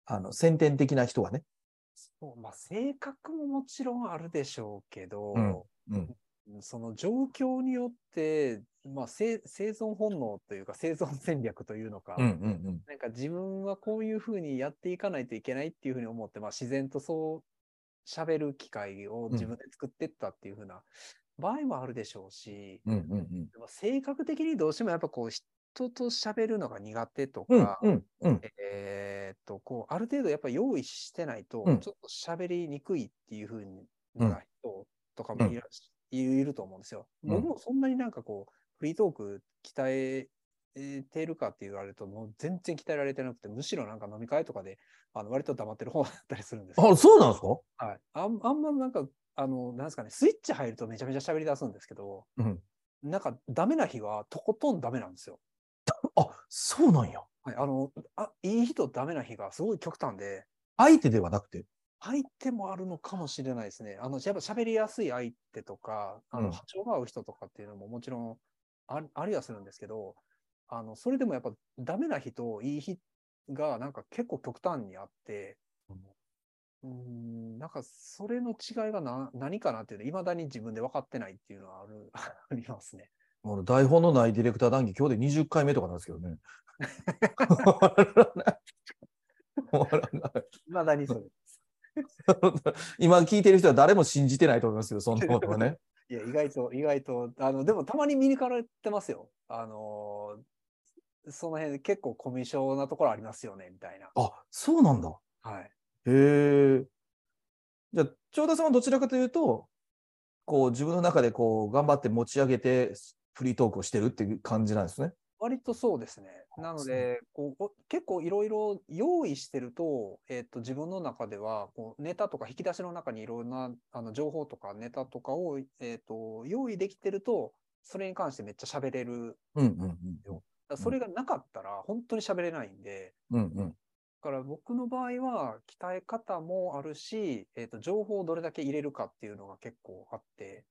あの、先天的な人はね。そうまあ、性格ももちろんあるでしょうけど、うん。その状況によって、まあ、生生存本能というか生存戦略というのか、うんうんなんか自分はこういうふうにやっていかないといけないっていうふうに思って、まあ、自然とそう喋る機会を自分で作ってったっていうふうな場合もあるでしょうし、うん。うんうんまあ性格的にどうしてもやっぱこう人と喋るのが苦手とうん。か、うんうん。えーっと、こう、ある程度やっぱり用意してないと、うんちょっと喋りにくいっていうふううんな人とかもいらっしいるいると思うんですよ。うん僕もそんなになんかこう、フリートーク鍛えてるかって言われると、もう全然鍛えられてなくて、むしろなんか飲み会とかで、あの割と黙ってる方だったりするんですあ、そうなんですか？はい。あんあんまなんか、あの、なんですかね、スイッチ入るとめちゃめちゃ喋り出すんですけど、うん。なんかダメな日はとことんダメなんですよ。あ、そうなんや。はい。あの、あ、いい日とダメな日がすごい極端で、相手ではなくて？相手もあるのかもしれないですね。あの、やっぱ喋りやすい相手とか、あうんの、波長が合う人とかっていうのももちろんあありはするんですけど、あの、それでもやっぱダメな日といい日がなんか結構極端にあって、うーん、なんかそれの違いがな何かなっていうのは、未だに自分で分かってないっていうのはある、[LAUGHS] ありますね。もう台本のないディレクター談義、今日で20回目とかなんですけどね。[LAUGHS] い。終わらない未だにそれ。[LAUGHS] 今聞いてる人は誰も信じてないと思いますよ、そんなことはね。いや、意外と、意外と、あの、でもたまに見抜かれてますよ。あのーその辺結構コミュ障なところありますよね、みたいな。あ、そうなんだ。はい。へえ。じゃあ、長田さんはどちらかというと、こう自分の中でこう頑張って持ち上げてフリートークをしてるっていう感じなんですね。割とそうですね。なので、こうお結構いろいろ用意してると、えっと、自分の中では、こうネタとか引き出しの中にいろんなあの情報とかネタとかを、えっと、用意できてると、それに関してめっちゃ喋れる。うんうんだからそれがなかったら本当に喋れないんで、うん。うんから僕の場合は鍛え方もあるし、えっと、情報をどれだけ入れるかっていうのが結構あって、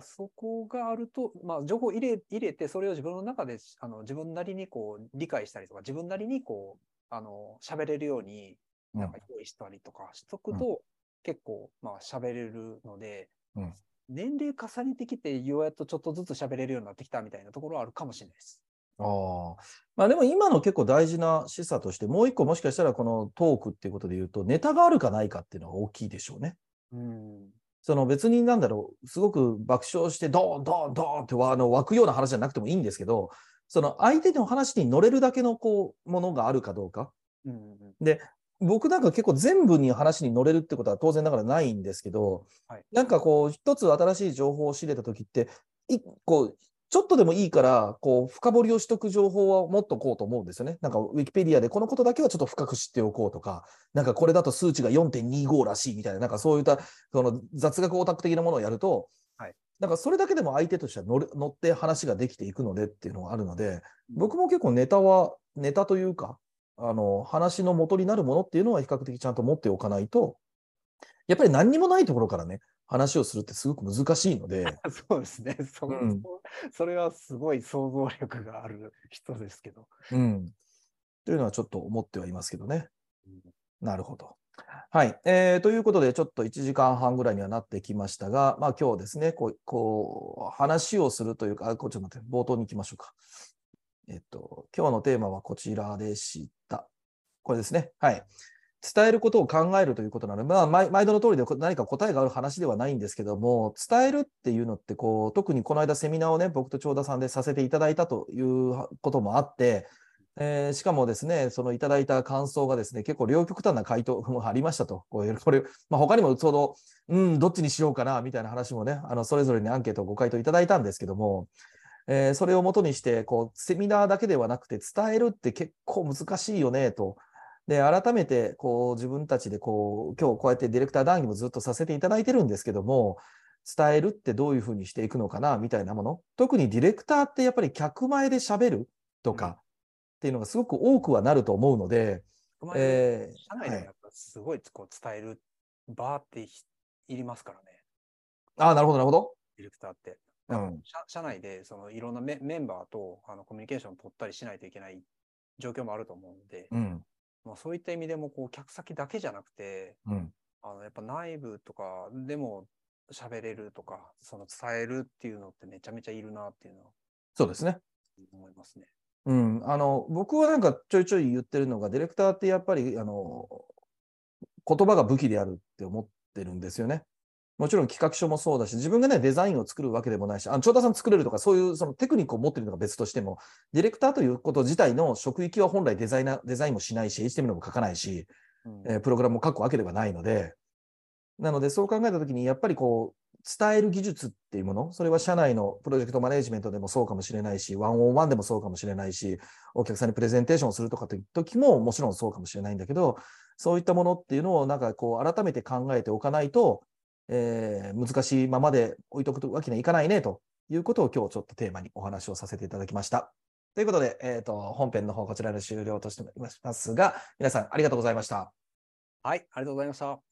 そこがあると、まあ、情報を入れ入れて、それを自分の中であの自分なりにこう理解したりとか、自分なりにこうあの喋れるようにうん。なんか用意したりとかしとくと、結構まあ喋れるので、うん。年齢重ねてきて、ようやっとちょっとずつ喋れるようになってきたみたいなところはあるかもしれないです。ああ。まあでも今の結構大事な示唆として、もう一個もしかしたらこのトークっていうことで言うと、ネタがあるかないかっていうのが大きいでしょうね。うん。その別になんだろう、すごく爆笑して、ドーン、ドーン、ドーンってわあの湧くような話じゃなくてもいいんですけど、その相手の話に乗れるだけのこうものがあるかどうか。うんうん僕なんか結構全部に話に乗れるってことは当然ながらないんですけど、はいなんかこう一つ新しい情報を仕入れた時って、一個ちょっとでもいいから、こう、深掘りをしとく情報は持っとこうと思うんですよね。なんか、ウィキペディアでこのことだけはちょっと深く知っておこうとか、なんかこれだと数値が4.25らしいみたいな、なんかそういった、その雑学オタク的なものをやると、はいなんかそれだけでも相手としては乗る乗って話ができていくのでっていうのがあるので、僕も結構ネタは、ネタというか、あの、話の元になるものっていうのは比較的ちゃんと持っておかないと、やっぱり何にもないところからね、話をするってすごく難しいので、[LAUGHS] そうですね。そ,、うんそれはすごい想像力がある人ですけど。うん。というのはちょっと思ってはいますけどね。なるほど。はい。えーということで、ちょっと1時間半ぐらいにはなってきましたが、まあ今日ですね、こう、こう話をするというか、あこちょっと待って、冒頭に行きましょうか。えっと、今日のテーマはこちらでした。これですね。はい。伝えることを考えるということなので、まあ、毎度の通りで何か答えがある話ではないんですけども、伝えるっていうのってこう、特にこの間セミナーをね、僕と長田さんでさせていただいたということもあって、えーしかもですね、そのいただいた感想がですね、結構両極端な回答もありましたと。こういうこれ、まあ、他にもその、うん、どっちにしようかな、みたいな話もね、あの、それぞれにアンケートをご回答いただいたんですけども、えーそれをもとにして、こう、セミナーだけではなくて伝えるって結構難しいよね、と。で、改めて、こう、自分たちで、こう、今日こうやってディレクター談義もずっとさせていただいてるんですけども、伝えるってどういうふうにしていくのかな、みたいなもの。特にディレクターってやっぱり客前で喋るとか、うんっていうのがすごく多くはなると思うので、えー社内でもやっぱすごいこう伝える場ってひいりますからね。ああ、なるほど、なるほど。ディレクターって。うん。社社内でそのいろんなメメンバーとあのコミュニケーションを取ったりしないといけない状況もあると思うので、うん。まあ、そういった意味でもこう客先だけじゃなくて、うん。あのやっぱ内部とかでも喋れるとか、その伝えるっていうのってめちゃめちゃいるなっていうのはそうですね。思いますね。うん、あの僕はなんかちょいちょい言ってるのが、ディレクターってやっぱりあの言葉が武器であるって思ってるんですよね。もちろん企画書もそうだし、自分がね、デザインを作るわけでもないし、あの長田さん作れるとか、そういうそのテクニックを持ってるのが別としても、ディレクターということ自体の職域は本来デザイナー、デザインもしないし、HTML も書かないし、うん。えープログラムも書くわけではないので、なので、そう考えたときに、やっぱりこう、伝える技術っていうもの、それは社内のプロジェクトマネジメントでもそうかもしれないし、ワンオンワンでもそうかもしれないし、お客さんにプレゼンテーションをするとかという時ももちろんそうかもしれないんだけど、そういったものっていうのをなんかこう改めて考えておかないと、えー難しいままで置いとくわけにはいかないねということを今日ちょっとテーマにお話をさせていただきました。ということで、えーと、本編の方こちらで終了としておりますが、皆さんありがとうございました。はい、ありがとうございました。